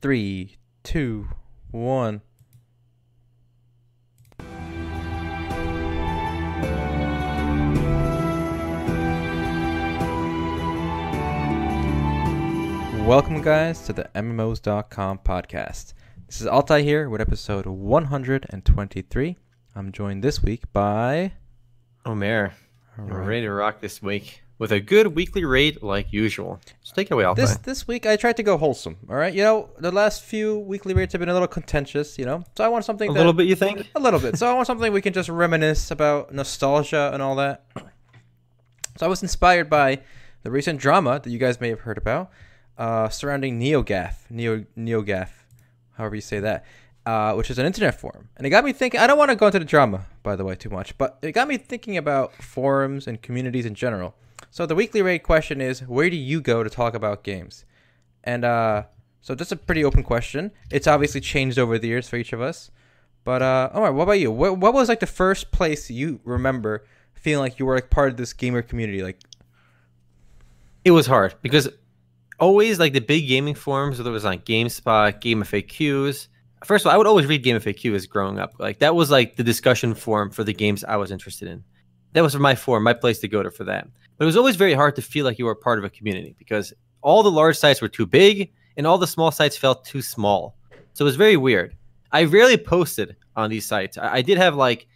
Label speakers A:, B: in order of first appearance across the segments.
A: Three, two, one. Welcome, guys, to the MMOs.com podcast. This is Altai here with episode 123. I'm joined this week by.
B: Omer. We're ready to rock this week with a good weekly rate like usual. So take it away, Altai.
A: This this week I tried to go wholesome. All right, you know the last few weekly rates have been a little contentious. You know, so I want something
B: a
A: that-
B: little bit, you think?
A: a little bit. So I want something we can just reminisce about nostalgia and all that. So I was inspired by the recent drama that you guys may have heard about uh, surrounding NeoGAF, Neo NeoGAF, however you say that, uh, which is an internet forum, and it got me thinking. I don't want to go into the drama, by the way, too much, but it got me thinking about forums and communities in general. So the weekly rate question is, where do you go to talk about games? And uh, so that's a pretty open question. It's obviously changed over the years for each of us. But uh, what about you? What what was like the first place you remember feeling like you were like part of this gamer community? Like,
B: It was hard because always like the big gaming forums, whether it was like GameSpot, Game FAQs. First of all, I would always read Game FAQs growing up. Like that was like the discussion forum for the games I was interested in. That was my forum, my place to go to for that. But it was always very hard to feel like you were part of a community because all the large sites were too big and all the small sites felt too small. So it was very weird. I rarely posted on these sites. I, I did have like,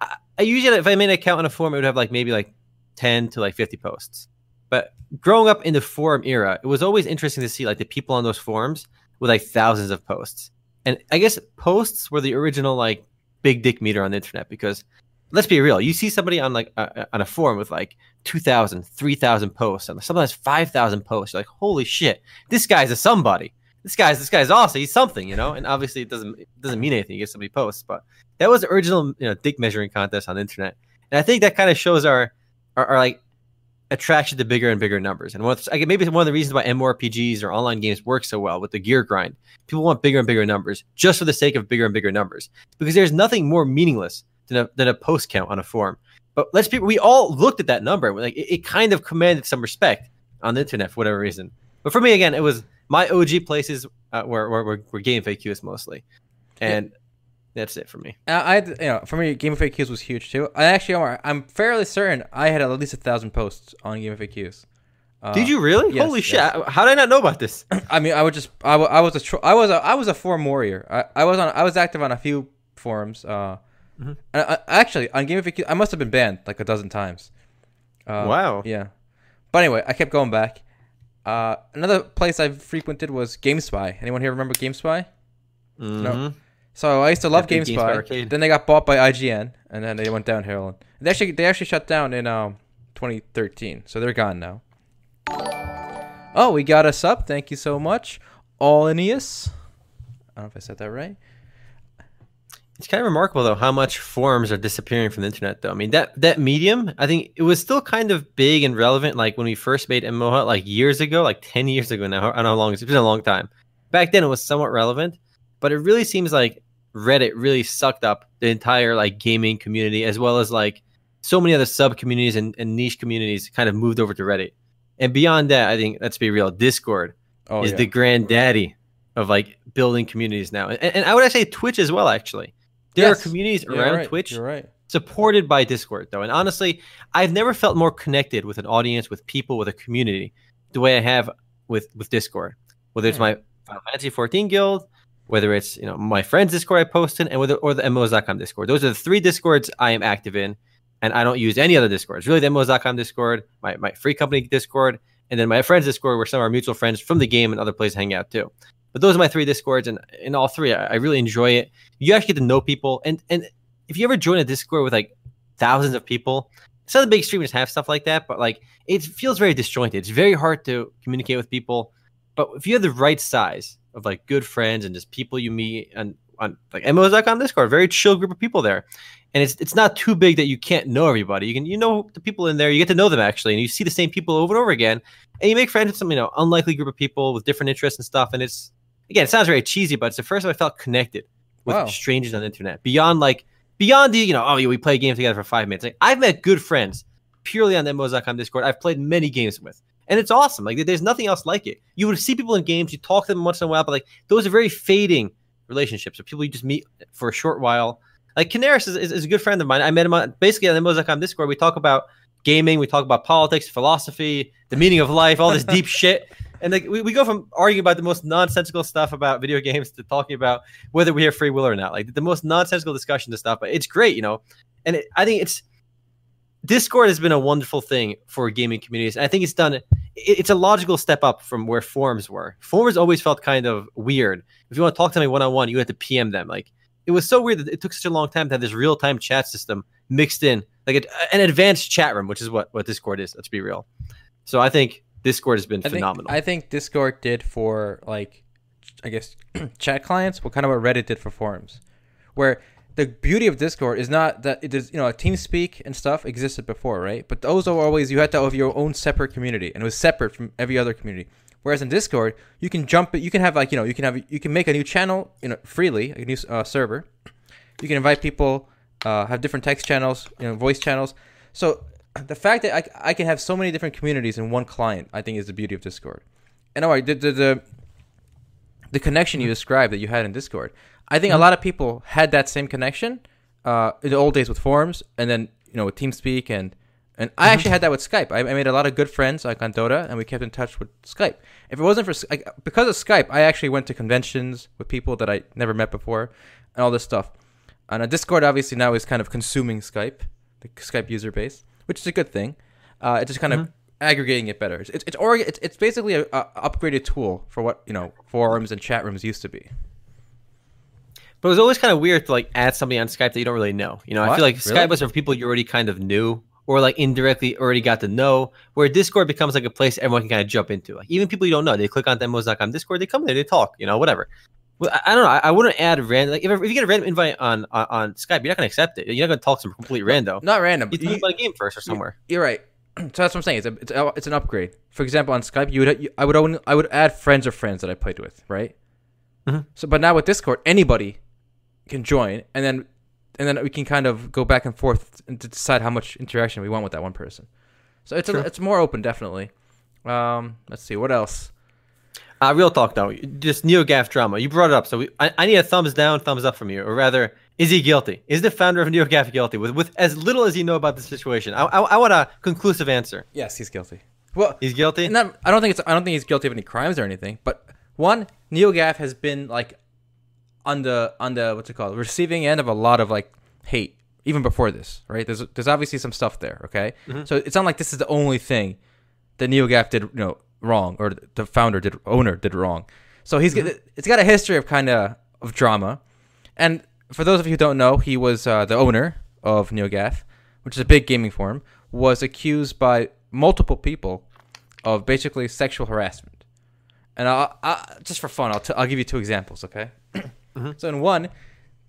B: I, I usually if I made an account on a forum, it would have like maybe like ten to like fifty posts. But growing up in the forum era, it was always interesting to see like the people on those forums with like thousands of posts. And I guess posts were the original like big dick meter on the internet because let's be real, you see somebody on like on a forum with like 2,000, 3,000 posts, and someone has 5,000 posts. You're like, holy shit, this guy's a somebody. This guy's this guy's awesome. He's something, you know. And obviously, it doesn't it doesn't mean anything. You get somebody posts, but that was the original you know dick measuring contest on the internet. And I think that kind of shows our, our our like attraction to bigger and bigger numbers. And one of, maybe one of the reasons why MMORPGs or online games work so well with the gear grind. People want bigger and bigger numbers just for the sake of bigger and bigger numbers because there's nothing more meaningless than a, than a post count on a forum. But let's be, we all looked at that number. Like it, it kind of commanded some respect on the internet for whatever reason. But for me, again, it was my OG places uh, were, were, were, game FAQs mostly. And that's it for me.
A: I, I had- you know, for me, Game of FAQs was huge too. I actually, I'm fairly certain I had at least a thousand posts on Game of FAQs. Uh,
B: Did you really?
A: yes,
B: Holy shit!
A: yes.
B: How did I not know about this?
A: I mean, I would just, I, was a, tro- I was a, I was a forum warrior. I, I was on, I was active on a few forums. Uh,
B: Mhm.
A: and I, actually on Game of I must have been banned like a dozen times. Uh,
B: Wow.
A: Yeah. But anyway, I kept going back. Uh, another place I frequented was GameSpy. Anyone here remember GameSpy?
B: Mhm.
A: So I used to love
B: GameSpy
A: GameSpy.
B: arcade.
A: Then they got bought by IGN, and then they went downhill. And they actually they actually shut down in um 2013, so they're gone now. Oh, we got us up. Thank you so much, All Aeneas. I don't know if I said that right.
B: It's kind of remarkable though how much forums are disappearing from the internet though. I mean that that medium, I think it was still kind of big and relevant like when we first made MMO Hut like years ago, like 10 years ago now. I don't know how long it's been a long time. Back then it was somewhat relevant, but it really seems like Reddit really sucked up the entire like gaming community as well as like so many other sub communities and, and niche communities kind of moved over to Reddit. And beyond that, I think let's be real, Discord
A: Oh
B: is
A: yeah.
B: the granddaddy of like building communities now. And, and I would say Twitch as well, actually. There
A: Yes.
B: are communities around
A: right,
B: Twitch
A: You're right.
B: supported by Discord, though. And honestly, I've never felt more connected with an audience, with people, with a community, the way I have with with Discord. Whether it's
A: Hmm.
B: my Final Fantasy 14 guild, whether it's you know my friends' Discord I post in, and whether or the MMOs.com Discord. Those are the three Discords I am active in, and I don't use any other Discords. Really, the MMOs.com Discord, my my free company Discord, and then my friends' Discord, where some of our mutual friends from the game and other places hang out too. But those are my three Discords, and in all three, I, I really enjoy it. You actually get to know people, and and if you ever join a Discord with like thousands of people, some of the big streamers have stuff like that, but like it feels very disjointed. It's very hard to communicate with people. But if you have the right size of like good friends and just people you meet on on like MMOs.com Discord, very chill group of people there. And it's it's not too big that you can't know everybody. You can you know the people in there, you get to know them actually, and you see the same people over and over again. And you make friends with some, you know, unlikely group of people with different interests and stuff. And it's again, it sounds very cheesy, but it's the first time I felt connected with
A: Wow.
B: strangers on the internet. Beyond like beyond the, you know, oh yeah, we play a game together for five minutes. Like I've met good friends purely on the MMOs.com Discord. I've played many games with. and it's awesome. Like there's nothing else like it. You would see people in games, you talk to them once in a while, but like those are very fading relationships. Or people you just meet for a short while. Like Canaris is, is, is a good friend of mine. I met him on basically on the Mozak Discord. We talk about gaming, we talk about politics, philosophy, the meaning of life, all this deep shit. And like we, we go from arguing about the most nonsensical stuff about video games to talking about whether we have free will or not. Like the most nonsensical discussion to stuff, but it's great, you know. And it, I think it's Discord has been a wonderful thing for gaming communities. And I think it's done. It, it's a logical step up from where forums were. Forums always felt kind of weird. If you want to talk to me one on one, you had to PM them. Like it was so weird that it took such a long time to have this real time chat system mixed in, like a, an advanced chat room, which is what what Discord is. Let's be real. So I think Discord has been
A: I
B: phenomenal.
A: Think, I think Discord did for like, I guess, chat clients. What kind of what Reddit did for forums, where the beauty of Discord is not that it is you know TeamSpeak and stuff existed before, right? But those are always you had to have your own separate community, and it was separate from every other community. Whereas in Discord, you can jump it. You can have like you know you can have you can make a new channel you know freely a new uh, server. You can invite people, uh, have different text channels, you know, voice channels. So the fact that I, I can have so many different communities in one client, I think, is the beauty of Discord. And all right, the the the, the connection you described that you had in Discord, I think mm-hmm. a lot of people had that same connection uh, in the old days with forums, and then you know with TeamSpeak and and I mm-hmm. actually had that with Skype. I, I, made a lot of good friends like on Dota, and we kept in touch with Skype. If it wasn't for like, because of Skype, I actually went to conventions with people that I never met before, and all this stuff. And a Discord obviously now is kind of consuming Skype, the Skype user base, which is a good thing. Uh, it's just kind mm-hmm. of aggregating it better. It's it's it's, it's basically a, a, upgraded tool for what you know forums and chat rooms used to be.
B: But it was always kind of weird to like add somebody on Skype that you don't really know. You know, what? I feel like really? Skype was for people you already kind of knew or like indirectly already got to know. Where Discord becomes like a place everyone can kind of jump into. Like even people you don't know, they click on MMOs.com Discord, they come there, they talk, you know, whatever. Well, I, I don't know. I, I, wouldn't add random. Like if, if you get a random invite on, on, on Skype, you're not gonna accept it. You're not gonna talk to some complete rando.
A: Not random.
B: You talk about a game first or somewhere.
A: You're right. So that's what I'm saying. It's a, it's, a, it's an upgrade. For example, on Skype, you would you, I would only, I would add friends or friends that I played with, right? Mm-hmm. So, but now with Discord, anybody can join, and then and then we can kind of go back and forth and to decide how much interaction we want with that one person. So it's a, it's more open, definitely. Um, let's see what else.
B: Uh, real talk though, just NeoGAF drama. You brought it up, so we, I, I, need a thumbs down, thumbs up from you, or rather, is he guilty? Is the founder of NeoGAF guilty with with as little as you know about the situation? I, I, I want a conclusive answer.
A: Yes, he's guilty. Well,
B: he's guilty.
A: Not, I don't think it's. I don't think he's guilty of any crimes or anything. But one, NeoGAF has been like on the on the what's it called receiving end of a lot of like hate even before this, right? There's there's obviously some stuff there, okay? Mm-hmm. So it's not like this is the only thing that NeoGAF did, you know, wrong or the founder did owner did wrong. So he's mm-hmm. it's got a history of kind of of drama. And for those of you who don't know, he was uh, the owner of NeoGAF, which is a big gaming forum, was accused by multiple people of basically sexual harassment. And I, I, just for fun, I'll, t- I'll give you two examples, okay? Mm-hmm. So in one,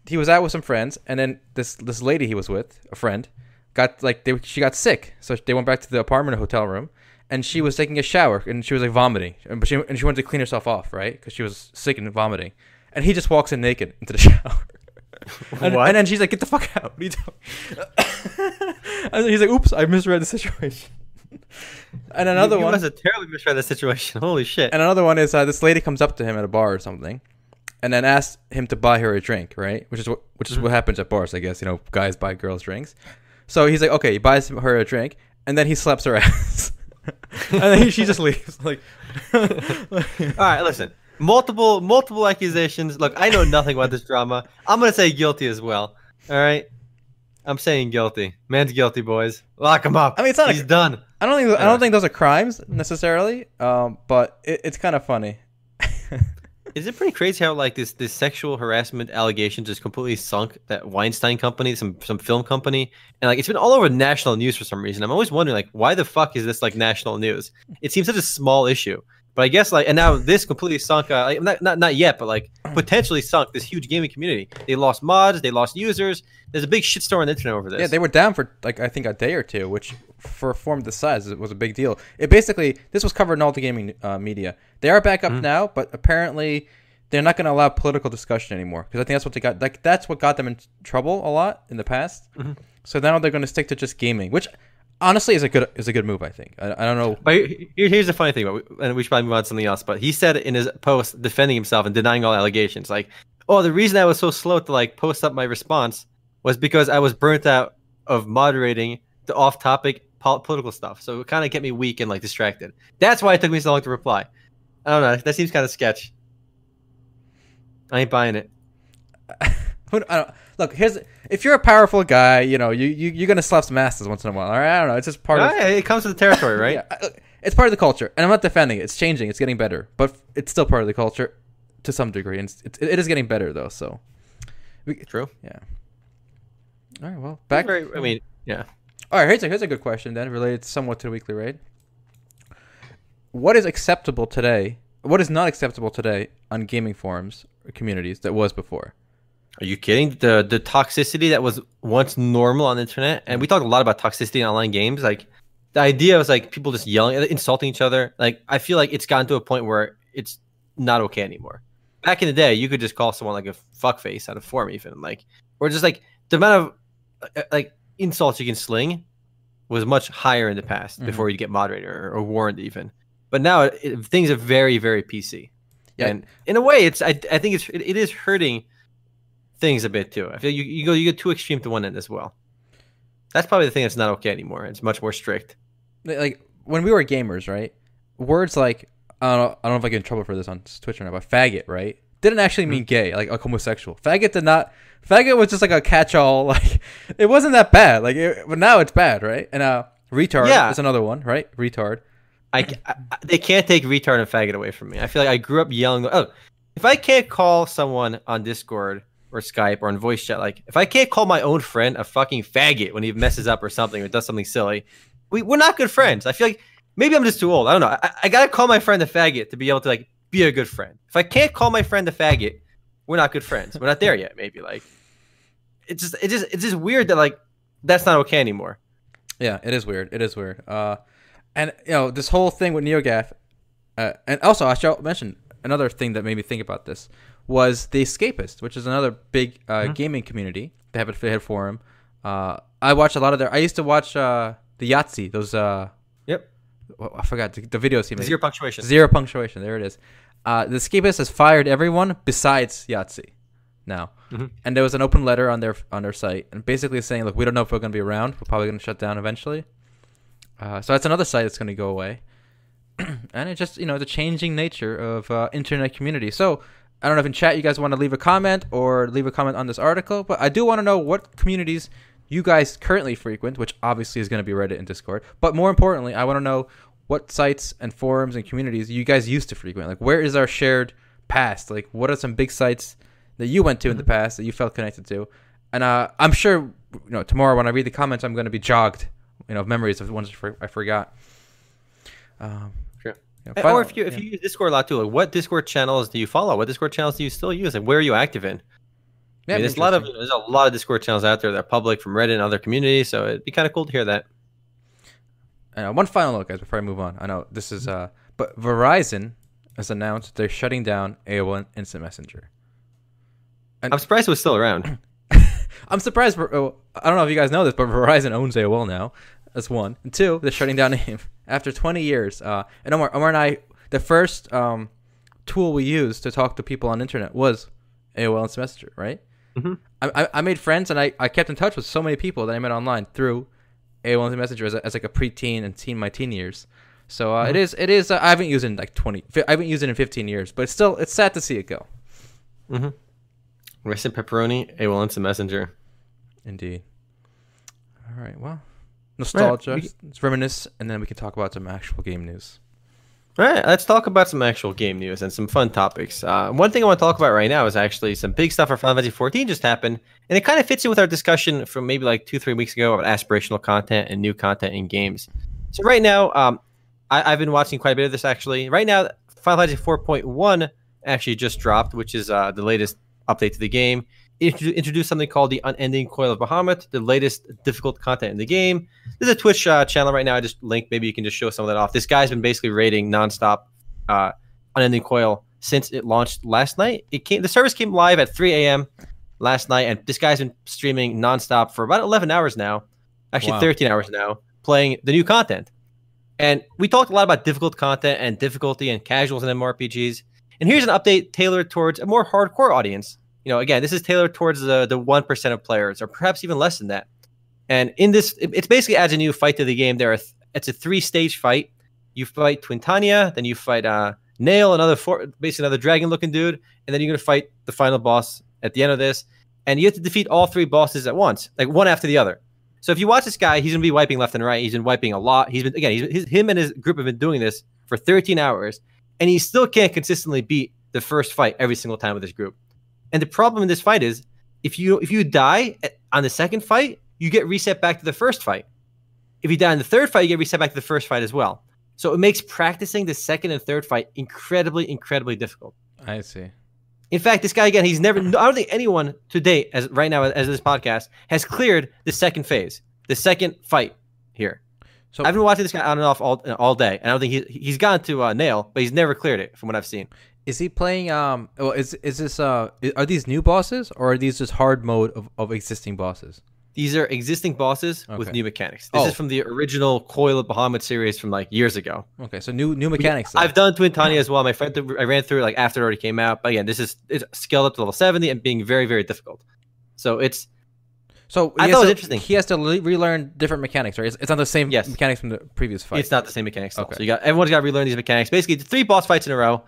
A: he was out with some friends, and then this this lady he was with, a friend, got like they she got sick, so they went back to the apartment or hotel room, and she was taking a shower, and she was like vomiting, and she and she wanted to clean herself off, right, because she was sick and vomiting, and he just walks in naked into the shower. and, and, then she's like, "Get the fuck out!" What are you doing? and he's like, "Oops, I misread the situation." and another you, you one
B: was a terribly misread the situation. Holy shit!
A: And another one is uh, this lady comes up to him at a bar or something, and then asks him to buy her a drink, right? Which is what which is what mm-hmm. happens at bars, I guess. You know, guys buy girls drinks. So he's like, okay, he buys her a drink, and then he slaps her ass, and then he, she just leaves. Like,
B: all right, listen. Multiple multiple accusations. Look, I know nothing about this drama. I'm gonna say guilty as well. All right. I'm saying guilty. Man's guilty, boys. Lock him up. I mean, it's not. He's a, done.
A: I don't think. I don't think those are crimes necessarily. Um, but it, it's kind of funny.
B: Is it pretty crazy how like this this sexual harassment allegation just completely sunk that Weinstein company, some some film company, and like it's been all over national news for some reason. I'm always wondering like why the fuck is this like national news? It seems such a small issue, but I guess like and now this completely sunk. Uh, like, not not not yet, but like potentially sunk this huge gaming community. They lost mods, they lost users. There's a big shitstorm on the internet over this.
A: Yeah, they were down for like I think a day or two, which for a form this size it was a big deal. It basically this was covered in all the gaming uh, media. They are back up mm-hmm. now, but apparently they're not going to allow political discussion anymore because I think that's what they got. Like that's what got them in trouble a lot in the past. Mm-hmm. So now they're going to stick to just gaming, which honestly is a good is a good move. I think. I, I don't know.
B: But here- here's the funny thing, we, and we should probably move on to something else. But he said in his post defending himself and denying all allegations, like, "Oh, the reason I was so slow to like post up my response was because I was burnt out of moderating the off-topic pol- political stuff. So it kind of kept me weak and like distracted. That's why it took me so long to reply. I don't know. That seems kind of sketch. I ain't buying it.
A: Who- I don't, look, here's if you're a powerful guy, you know you you you're gonna slap some asses once in a while. All right, I don't know. It's just part of.
B: It comes with the territory, right?
A: Yeah, it's part of the culture, and I'm not defending it. It's changing. It's getting better, but it's still part of the culture to some degree, and it's, it's, it is getting better though. So, we,
B: True.
A: yeah. All right. Well, back.
B: Very, I mean, yeah.
A: All right. Here's a here's a good question then, related somewhat to the weekly raid. What is acceptable today? What is not acceptable today on gaming forums or communities that was before?
B: Are you kidding? The the toxicity that was once normal on the internet, and we talked a lot about toxicity in online games. Like the idea was like people just yelling, insulting each other. Like I feel like it's gotten to a point where it's not okay anymore. Back in the day, you could just call someone like a fuckface out of form, even like, or just like the amount of uh, like insults you can sling was much higher in the past
A: Mhm.
B: before you get moderated or, or warned even. But now it, it- things are very very PC,
A: Yeah.
B: and in a way, it's I, I think it's it, it is hurting things a bit too. I feel you, you go you go too extreme to one end as well. That's probably the thing that's not okay anymore. It's much more strict.
A: like when we were gamers, right? Words like I don't know, I don't know if I get in trouble for this on Twitch or not, but faggot, right? Didn't actually
B: Mm-hmm.
A: mean gay, like, like homosexual. Faggot did not. Faggot was just like a catch-all. Like it wasn't that bad. Like, it, but now it's bad, right? And uh, retard
B: Yeah.
A: is another one, right? Retard.
B: I, I- I- they can't take retard and faggot away from me. I feel like I grew up yelling. Oh, if I can't call someone on Discord or Skype or on voice chat, like if I can't call my own friend a fucking faggot when he messes up or something or does something silly, we we're not good friends. I feel like maybe I'm just too old. I don't know. I, I gotta call my friend a faggot to be able to like be a good friend. If I can't call my friend a faggot, we're not good friends. We're not there yet. Maybe like it's just it's just it's just weird that like that's not okay anymore.
A: Yeah, it is weird. It is weird. Uh, and you know this whole thing with NeoGaf, uh, and also I shall mention another thing that made me think about this was the Escapist, which is another big uh,
B: Mm-hmm.
A: gaming community. They have a head forum. Uh, I watch a lot of their. I used to watch uh, the Yahtzee. Those uh,
B: Yep.
A: I forgot the, the videos he made.
B: Zero punctuation.
A: Zero punctuation. There it is. Uh, the Escapist has fired everyone besides Yahtzee now.
B: Mhm.
A: And there was an open letter on their on their site, and basically saying, "Look, we don't know if we're going to be around. We're probably going to shut down eventually." Uh, so that's another site that's going to go away, and it's just you know the changing nature of uh, internet community. So I don't know if in chat you guys want to leave a comment or leave a comment on this article, but I do want to know what communities you guys currently frequent, which obviously is going to be Reddit and Discord. But more importantly, I want to know what sites and forums and communities you guys used to frequent. Like, where is our shared past? Like, what are some big sites that you went to in the past that you felt connected to? And uh, I'm sure, you know, tomorrow when I read the comments, I'm going to be jogged, you know, of memories of the ones I forgot. Um. Yeah,
B: Uh, or if you if
A: yeah.
B: you use Discord a lot too, like what Discord channels do you follow? What Discord channels do you still use? Like where are you active in?
A: Yeah,
B: I mean, there's a lot of there's a lot of Discord channels out there that are public from Reddit and other communities, so it'd be kind of cool to hear that.
A: And uh, one final note, guys, before I move on. I know this is, uh, but Verizon has announced they're shutting down AOL Instant Messenger. And-
B: I'm surprised it was still around.
A: I'm surprised. Oh, I don't know if you guys know this, but Verizon owns AOL now. That's one. And two, they're shutting down AIM after 20 years. Uh, and Omar, Omar and I, the first um, tool we used to talk to people on internet was AOL Instant Messenger, right?
B: Mhm.
A: I, I, I made friends and I, I kept in touch with so many people that I met online through AOL Instant Messenger as, a, as like a preteen and teen my teen years. So uh, it is it is uh, I haven't used it in like 20 I haven't used it in 15 years, but it's still it's sad to see it go.
B: Mm-hmm. Rice and pepperoni, AOL Instant Messenger.
A: Indeed. All right. Well, nostalgia.
B: we-
A: Let's reminisce, and then we can talk about some actual game news.
B: All right, let's talk about some actual game news and some fun topics. Uh, one thing I want to talk about right now is actually some big stuff for Final Fantasy 14 just happened, and it kind of fits in with our discussion from maybe like two, three weeks ago about aspirational content and new content in games. So right now, um, I, I've been watching quite a bit of this actually. Right now, Final Fantasy 4.1 actually just dropped, which is uh, the latest update to the game. It intro- introduced something called the Unending Coil of Bahamut, the latest difficult content in the game. There's a Twitch uh, channel right now. I just linked. Maybe you can just show some of that off. This guy's been basically raiding nonstop uh, Unending Coil since it launched last night. It came. The service came live at 3 a.m. last night, and this guy's been streaming nonstop for about 11 hours now. Actually,
A: Wow.
B: 13 hours now. playing the new content. And we talked a lot about difficult content and difficulty and casuals and MMORPGs. And here's an update tailored towards a more hardcore audience. You know, again, this is tailored towards the the one percent of players, or perhaps even less than that. And in this, it, it basically adds a new fight to the game. There are th- it's a three stage fight. You fight Twintania, then you fight uh, Nael, another four, basically another dragon looking dude, and then you're gonna fight the final boss at the end of this. And you have to defeat all three bosses at once, like one after the other. So if you watch this guy, he's gonna be wiping left and right. He's been wiping a lot. He's been again, he's, his, him and his group have been doing this for 13 hours, and he still can't consistently beat the first fight every single time with his group. And the problem in this fight is if you if you die on the second fight, you get reset back to the first fight. If you die in the third fight, you get reset back to the first fight as well. So it makes practicing the second and third fight incredibly, incredibly difficult.
A: I see.
B: In fact, this guy again, he's never. I don't think anyone to date, as right now as this podcast, has cleared the second phase, the second fight here. So I've been watching this guy on and off all all day, and I don't think he he's gotten to uh, Nael, but he's never cleared it from what I've seen.
A: Is he playing? Um, well, is is this uh, are these new bosses or are these just hard mode of, of existing bosses?
B: These are existing bosses okay. with new mechanics. This
A: oh.
B: is from the original Coil of Bahamut series from like years ago.
A: Okay, so new new mechanics.
B: I've done Twintania as well. My friend, I ran through like after it already came out. But again, this is it's scaled up to level seventy and being very very difficult. So it's
A: so
B: I thought it was interesting.
A: He has to le- relearn different mechanics, right? It's, it's not the same
B: yes.
A: mechanics from the previous fight.
B: It's not the same mechanics. Okay. So you got everyone's got to relearn these mechanics. Basically, three boss fights in a row,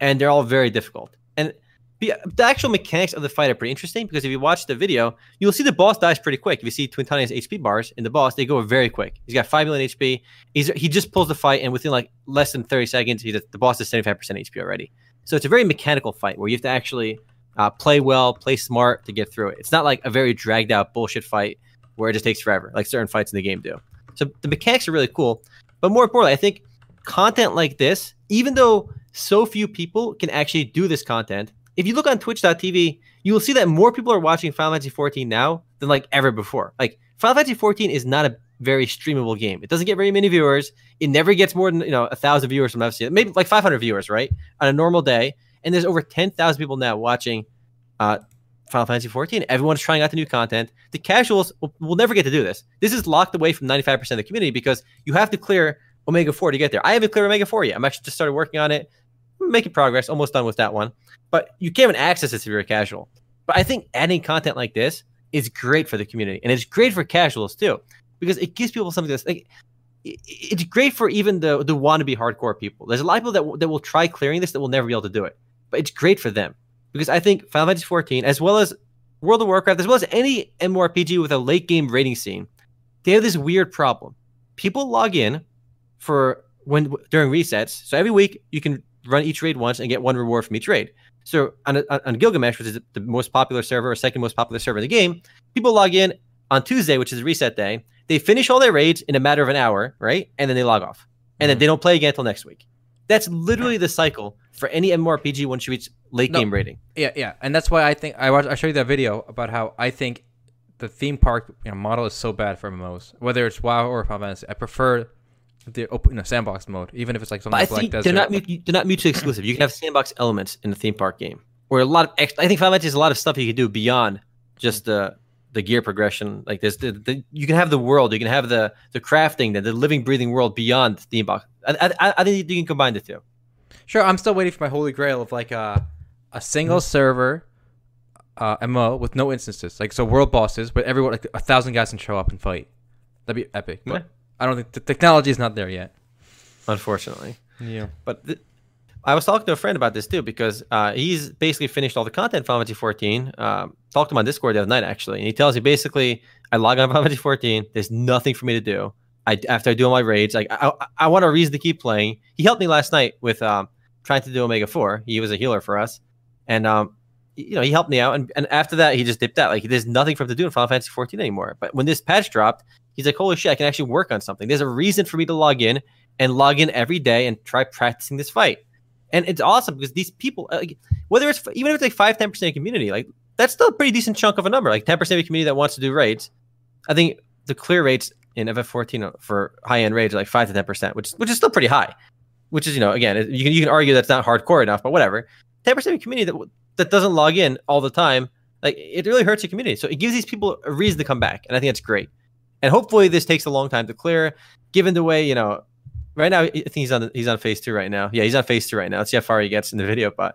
B: and they're all very difficult. And the, the actual mechanics of the fight are pretty interesting because if you watch the video, you'll see the boss dies pretty quick. If you see Twintania's HP bars in the boss, they go very quick. He's got five million HP. He's he just pulls the fight, and within like less than thirty seconds, he the boss is seventy five percent HP already. So it's a very mechanical fight where you have to actually uh, play well, play smart to get through it. It's not like a very dragged out bullshit fight where it just takes forever, like certain fights in the game do. So the mechanics are really cool, but more importantly, I think content like this, even though so few people can actually do this content if you look on twitch.tv, you will see that more people are watching Final Fantasy 14 now than like ever before. Like Final Fantasy 14 is not a very streamable game. It doesn't get very many viewers. It never gets more than, you know, a thousand viewers from FC. Maybe like 500 viewers, right? On a normal day. And there's over 10,000 people now watching uh, Final Fantasy 14. Everyone's trying out the new content. The casuals will, will, never get to do this. This is locked away from 95% of the community because you have to clear Omega 4 to get there. I haven't cleared Omega 4 yet. I'm actually just started working on it, making progress, almost done with that one but you can't even access it if you're a casual. But I think adding content like this is great for the community, and it's great for casuals too, because it gives people something that's like it's great for even the the wannabe hardcore people. There's a lot of people that that will try clearing this that will never be able to do it, but it's great for them because I think Final Fantasy 14, as well as World of Warcraft, as well as any MMORPG with a late game raiding scene, they have this weird problem. People log in for when during resets, so every week you can run each raid once and get one reward from each raid. So on, on Gilgamesh, which is the most popular server or second most popular server in the game, people log in on Tuesday, which is reset day. They finish all their raids in a matter of an hour, right? And then they log off. And then mm-hmm. they don't play again until next week. That's literally the cycle for any MMORPG once you reach late no, game raiding.
A: Yeah, yeah, and that's why I think I watched. I showed you that video about how I think the theme park you know, model is so bad for MMOs, whether it's WoW or Final Fantasy. I prefer the open you know, sandbox mode, even if it's like something
B: like
A: Black Desert.
B: They're not, they're not mutually exclusive. You can have sandbox elements in the theme park game, or a lot of. Extra, I think Final Fantasy is a lot of stuff you can do beyond just the the gear progression. Like this, the, the, you can have the world, you can have the the crafting, the, the living, breathing world beyond the theme box. I, I, I think you can combine the two.
A: Sure, I'm still waiting for my holy grail of like a a single mm-hmm. server uh, MO with no instances, like so world bosses, but everyone like a thousand guys can show up and fight. That'd be epic. But. I don't think the technology is not there yet.
B: Unfortunately.
A: Yeah.
B: But th- I was talking to a friend about this too because uh, he's basically finished all the content Final Fantasy 14. Um, talked to him on Discord the other night actually, and he tells me basically, I log on Final Fantasy 14. There's nothing for me to do. I after I do all my raids, like I, I, I want a reason to keep playing. He helped me last night with um, trying to do Omega 4. He was a healer for us, and um, you know he helped me out. And, and after that, he just dipped out. Like there's nothing for him to do in Final Fantasy 14 anymore. But when this patch dropped, He's like, holy shit, I can actually work on something. There's a reason for me to log in and log in every day and try practicing this fight. And it's awesome because these people, uh, like, whether it's even if it's like five, 10% of the community, like that's still a pretty decent chunk of a number. Like 10% of the community that wants to do raids. I think the clear rates in FF14 for high end raids are like five to 10%, which, which is still pretty high. Which is, you know, again, you can, you can argue that's not hardcore enough, but whatever. 10% of the community that, that doesn't log in all the time, like it really hurts the community. So it gives these people a reason to come back. And I think that's great. And hopefully this takes a long time to clear. Given the way you know, right now I think he's on he's on phase two right now. Yeah, he's on phase two right now. Let's see how far he gets in the video, but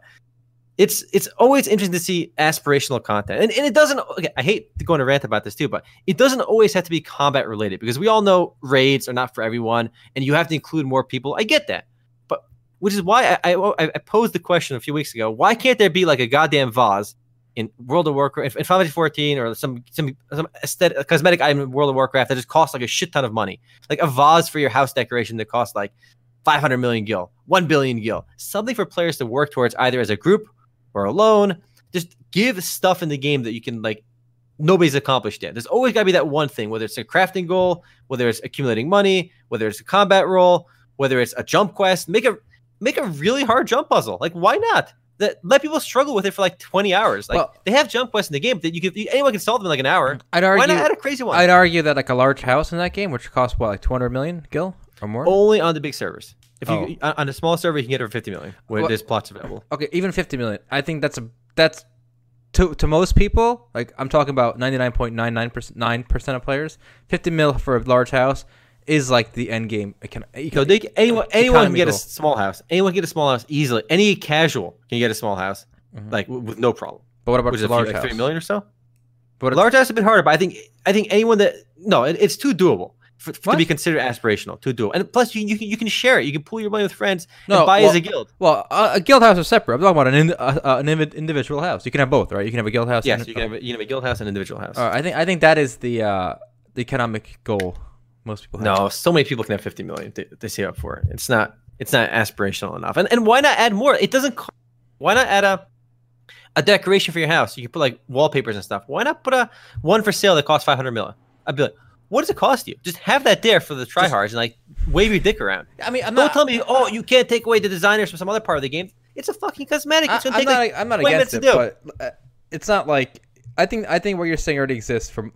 B: it's it's always interesting to see aspirational content, and, and it doesn't. Okay, I hate to go on a rant about this too, but it doesn't always have to be combat related because we all know raids are not for everyone, and you have to include more people. I get that, but which is why I I, I posed the question a few weeks ago: Why can't there be like a goddamn vase in World of Warcraft, in Final Fantasy 14, or some some some aesthetic, cosmetic item in World of Warcraft that just costs like a shit ton of money, like a vase for your house decoration that costs like 500 million gil, 1 billion gil, something for players to work towards either as a group or alone. Just give stuff in the game that you can like nobody's accomplished yet. There's always got to be that one thing, whether it's a crafting goal, whether it's accumulating money, whether it's a combat role, whether it's a jump quest. Make a make a really hard jump puzzle. Like why not? That let people struggle with it for like 20 hours. Like
A: Well-
B: they have jump quests in the game that you can anyone can solve them in like an hour.
A: I'd argue, Why
B: not add a crazy one?
A: I'd argue that like a large house in that game, which costs what, like 200 million gil or more.
B: Only on the big servers. If you
A: Oh.
B: on on a small server, you can get over 50 million when
A: Well-
B: there's plots available.
A: Okay, even 50 million. I think that's a that's to to most people. Like I'm talking about 99.99 percent of players. 50 mil for a large house is like the end game. It can, you
B: So they, anyone anyone can get a small house. Anyone can get a small house easily. Any casual can get a small house, like w- with no problem.
A: but what about
B: Which
A: the
B: is a few,
A: large
B: like
A: house?
B: three million or so.
A: But a
B: large house is a bit harder, but I think I think anyone that no, it, it's too doable for, to be considered aspirational. Too doable, and plus you, you can you can share it. You can pool your money with friends
A: No,
B: and buy
A: well-
B: as a guild.
A: Well, a, a guild house is separate. I'm talking about an in, uh, uh, an individual house. You can have both, right? You can have a guild house.
B: Yes,
A: and,
B: you can have a, you can have a guild house and individual house.
A: Uh, I think I think that is the uh, the economic goal most people have.
B: No, so many people can have 50 million to, to save up for it. It's not it's not aspirational enough. And and why not add more? It doesn't co- why not add a a decoration for your house? You can put like wallpapers and stuff. Why not put a one for sale that costs 500 million? I'd be like, what does it cost you? Just have that there for the tryhards and like wave your dick around.
A: I mean, I'm
B: Don't
A: not.
B: tell me, oh, you can't take away the designers from some other part of the game. It's a fucking cosmetic. It's gonna
A: I'm
B: take
A: not.
B: like
A: I'm not
B: 20
A: against it,
B: to do.
A: but uh, it's not like I think. I think what you're saying already exists from,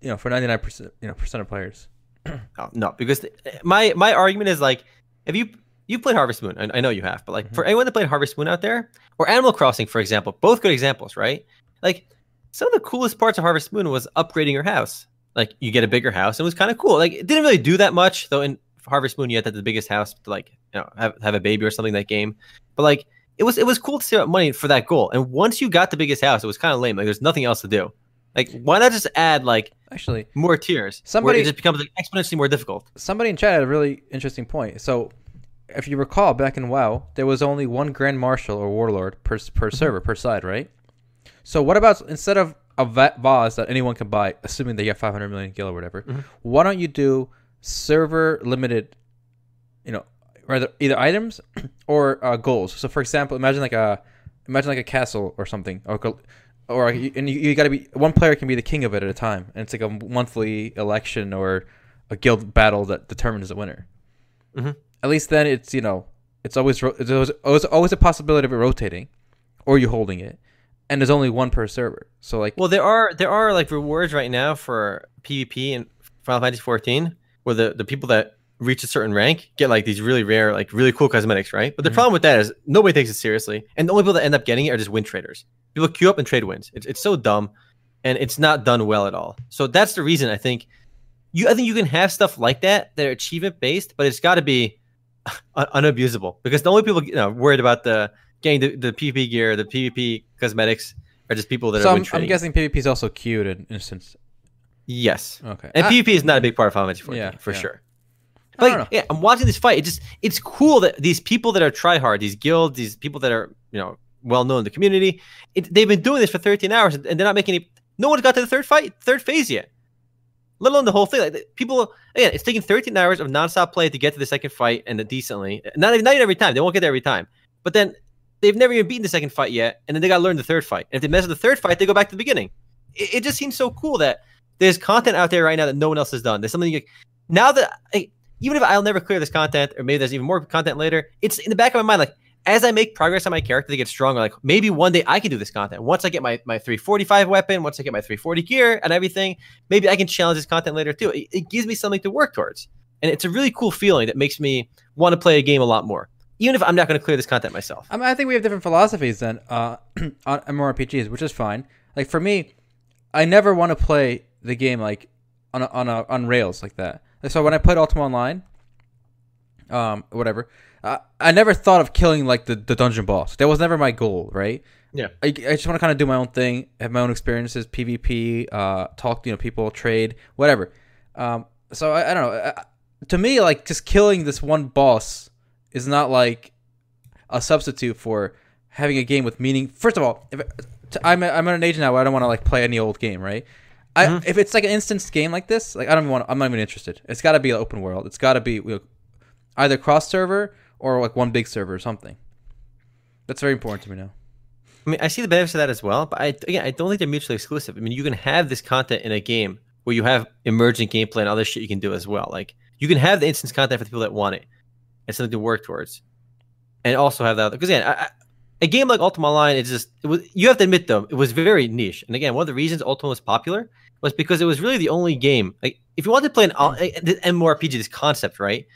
A: you know, for 99 percent, you know, percent of players.
B: No, oh, no, because th- my my argument is like, if you you played Harvest Moon, I, I know you have, but like mm-hmm. for anyone that played Harvest Moon out there, or Animal Crossing, for example, both good examples, right? Like some of the coolest parts of Harvest Moon was upgrading your house. Like you get a bigger house, and it was kind of cool. Like it didn't really do that much, though. In Harvest Moon, you had to have the biggest house to like you know have have a baby or something that game, but like. It was it was cool to save up money for that goal, and once you got the biggest house, it was kind of lame. Like there's nothing else to do. Like why not just add like
A: Actually,
B: more tiers?
A: Somebody-
B: it just becomes like exponentially more difficult.
A: somebody in chat had a really interesting point. So, if you recall, back in WoW, there was only one Grand Marshal or Warlord per per server per side, right? So, what about instead of a va- vase that anyone can buy, assuming they get 500 million gil or whatever, why don't you do server limited? You know, rather either items or uh, goals. So, for example, imagine like a imagine like a castle or something, or or and you, you got to be one player can be the king of it at a time, and it's like a monthly election or a guild battle that determines the winner.
B: Mhm.
A: At least then it's you know it's always it's always, always a possibility of it rotating, or you holding it, and there's only one per server. So like
B: Well, there are there are like rewards right now for PvP in Final Fantasy 14, where the the people that reach a certain rank get like these really rare, like really cool cosmetics, right? But the
A: Mhm.
B: problem with that is nobody takes it seriously, and the only people that end up getting it are just win traders. People queue up and trade wins. It's it's so dumb, and it's not done well at all. So that's the reason I think you I think you can have stuff like that that are achievement based, but it's got to be un- unabusable because the only people you know worried about the getting the, the PvP gear, the PvP cosmetics are just people that
A: so
B: are
A: I'm, I'm guessing PvP is also queued in instance.
B: Yes.
A: Okay,
B: And
A: I-
B: PvP is not a big part of Final Fantasy 14,
A: Yeah,
B: for
A: yeah.
B: sure. But yeah, I'm watching this fight. It just it's cool that these people that are tryhard, these guilds, these people that are you know well known in the community, it, they've been doing this for 13 hours and they're not making any. No one's got to the third fight, third phase yet. Let alone the whole thing. Like people, again, it's taking 13 hours of nonstop play to get to the second fight and the decently. Not even, not even every time. They won't get there every time. But then they've never even beaten the second fight yet, and then they got to learn the third fight. And if they mess up the third fight, they go back to the beginning. It, it just seems so cool that there's content out there right now that no one else has done. There's something like, now that I, even if I'll never clear this content, or maybe there's even more content later, it's in the back of my mind. Like as I make progress on my character to get stronger, like maybe one day I can do this content. Once I get my my 345 weapon, once I get my 340 gear and everything, maybe I can challenge this content later too. It, it gives me something to work towards, and it's a really cool feeling that makes me want to play a game a lot more, even if I'm not going to clear this content myself.
A: I mean, I think we have different philosophies then uh, on MMORPGs, which is fine. Like for me, I never want to play the game like on a, on a, on rails like that. So when I played Ultima Online, um, whatever, I, I never thought of killing like the, the dungeon boss. That was never my goal, right?
B: Yeah.
A: I, I just want to kind of do my own thing, have my own experiences, PvP, uh, talk to you know people, trade, whatever. Um, so I, I don't know. I, to me, like just killing this one boss is not like a substitute for having a game with meaning. First of all, if I'm I'm at an age now where I don't want to like play any old game, right? I,
B: Mm-hmm.
A: If it's like an instance game like this, like I don't want. I'm not even interested. It's got to be an open world. It's got to be either cross server or like one big server or something. That's very important to me now.
B: I mean, I see the benefits of that as well, but I again, I don't think they're mutually exclusive. I mean, you can have this content in a game where you have emergent gameplay and other shit you can do as well. Like you can have the instance content for the people that want it and something to work towards, and also have that because again, I, I, a game like Ultima Online is just it was. You have to admit though, it was very niche. And again, one of the reasons Ultima was popular was because it was really the only game. Like if you wanted to play an uh, the MMORPG, this concept, right?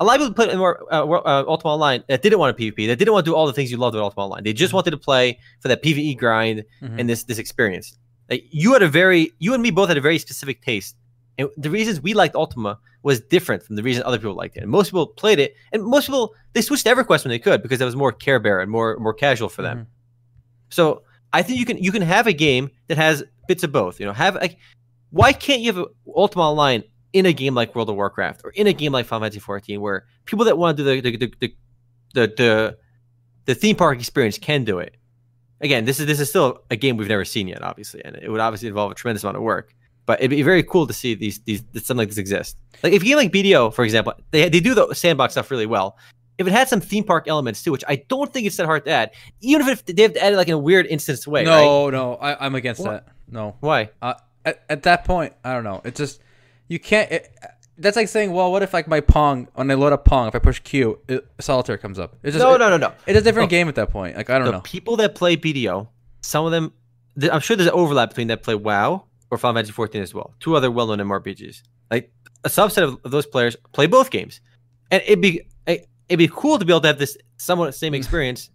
B: A lot of people played MMOR, uh, uh, Ultima Online that didn't want a PvP, that didn't want to do all the things you loved about Ultima Online. They just wanted to play for that PvE grind
A: Mhm.
B: and this this experience. Like you had a very you and me both had a very specific taste. And the reasons we liked Ultima was different from the reason other people liked it. And most people played it, and most people they switched to EverQuest when they could because that was more Care Bear and more more casual for them.
A: Mhm.
B: So I think you can you can have a game that has bits of both. You know, have like why can't you have a Ultima Online in a game like World of Warcraft or in a game like Final Fantasy 14 where people that want to do the the the the, the, the, the theme park experience can do it. Again, this is this is still a game we've never seen yet, obviously, and it would obviously involve a tremendous amount of work. But it'd be very cool to see these these that something like this exist. Like if a game like BDO, for example, they they do the sandbox stuff really well. If it had some theme park elements too, which I don't think it's that hard to add, even if they have to add it like in a weird instance way, right?
A: no, no, I, I'm against
B: What?
A: that. No,
B: Why?
A: uh, at, at that point, I don't know. It just you can't. It, that's like saying, well, what if like my Pong when I load up Pong, if I push Q, it, Solitaire comes up. It's just
B: No,
A: it-
B: no, no, no.
A: It's a different
B: No.
A: game at that point. Like I don't
B: the
A: know.
B: people that play BDO, some of them, th- I'm sure there's an overlap between that play WoW or Final Fantasy 14 as well. Two other well-known MRPGs. Like a subset of, of those players play both games, and it'd be it'd be cool to be able to have this somewhat same mm. experience,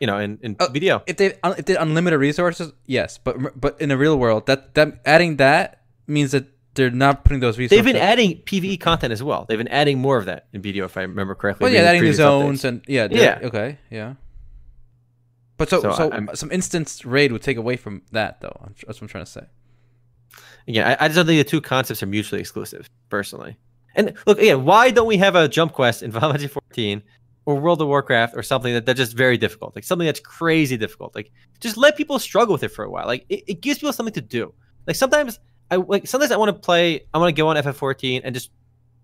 B: you know, in, in
A: Uh,
B: BDO.
A: If they if they unlimited resources, yes, but but in the real world, that that adding that means that they're not putting those resources.
B: They've been adding PVE content as well. They've been adding more of that in video, if I remember correctly.
A: Well, yeah, adding the zones
B: updates.
A: and yeah,
B: Yeah.
A: yeah, okay, yeah. But so
B: So
A: so,
B: I-
A: some instance raid would take away from that, though. That's what I'm trying to say.
B: Again, I, I just don't think the two concepts are mutually exclusive, personally. And look, again, why don't we have a jump quest in Final Fantasy 14 or World of Warcraft or something that, that's just very difficult? Like something that's crazy difficult. Like just let people struggle with it for a while. Like it, it gives people something to do. Like sometimes I like sometimes I want to play, I want to go on FF14 and just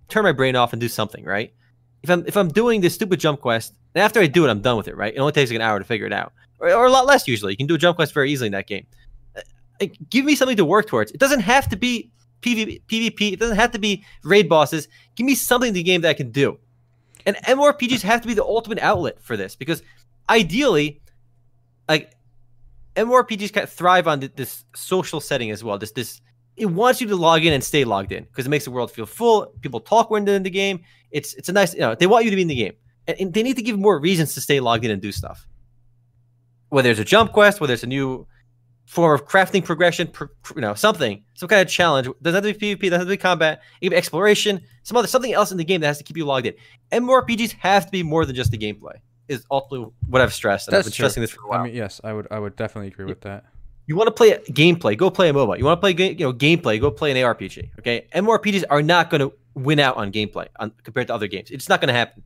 B: turn my brain off and do something, right? If I'm if I'm doing this stupid jump quest, and after I do it, I'm done with it, right? It only takes like an hour to figure it out. Or, or a lot less usually. You can do a jump quest very easily in that game uh, like, give me something to work towards. It doesn't have to be PvP, PvP. It doesn't have to be raid bosses. Give me something in the game that I can do. And MMORPGs have to be the ultimate outlet for this because ideally, like MMORPGs kind of thrive on this social setting as well. This this it wants you to log in and stay logged in because it makes the world feel full. People talk when they're in the game. It's it's a nice you know they want you to be in the game and, and they need to give more reasons to stay logged in and do stuff. Whether it's a jump quest, whether it's a new form of crafting progression, pr- pr- you know, something, some kind of challenge. Doesn't have to be PvP, doesn't have to be combat, even exploration, some other something else in the game that has to keep you logged in. MMORPGs have to be more than just the gameplay. Is ultimately what I've stressed. And I've
A: That's
B: been
A: true.
B: stressing this for a while.
A: I mean, yes, I would I would definitely agree with that.
B: you want to play a gameplay, go play a MOBA. You want to play you know gameplay, go play an ARPG. Okay, MMORPGs are not going to win out on gameplay on, compared to other games. It's not going to happen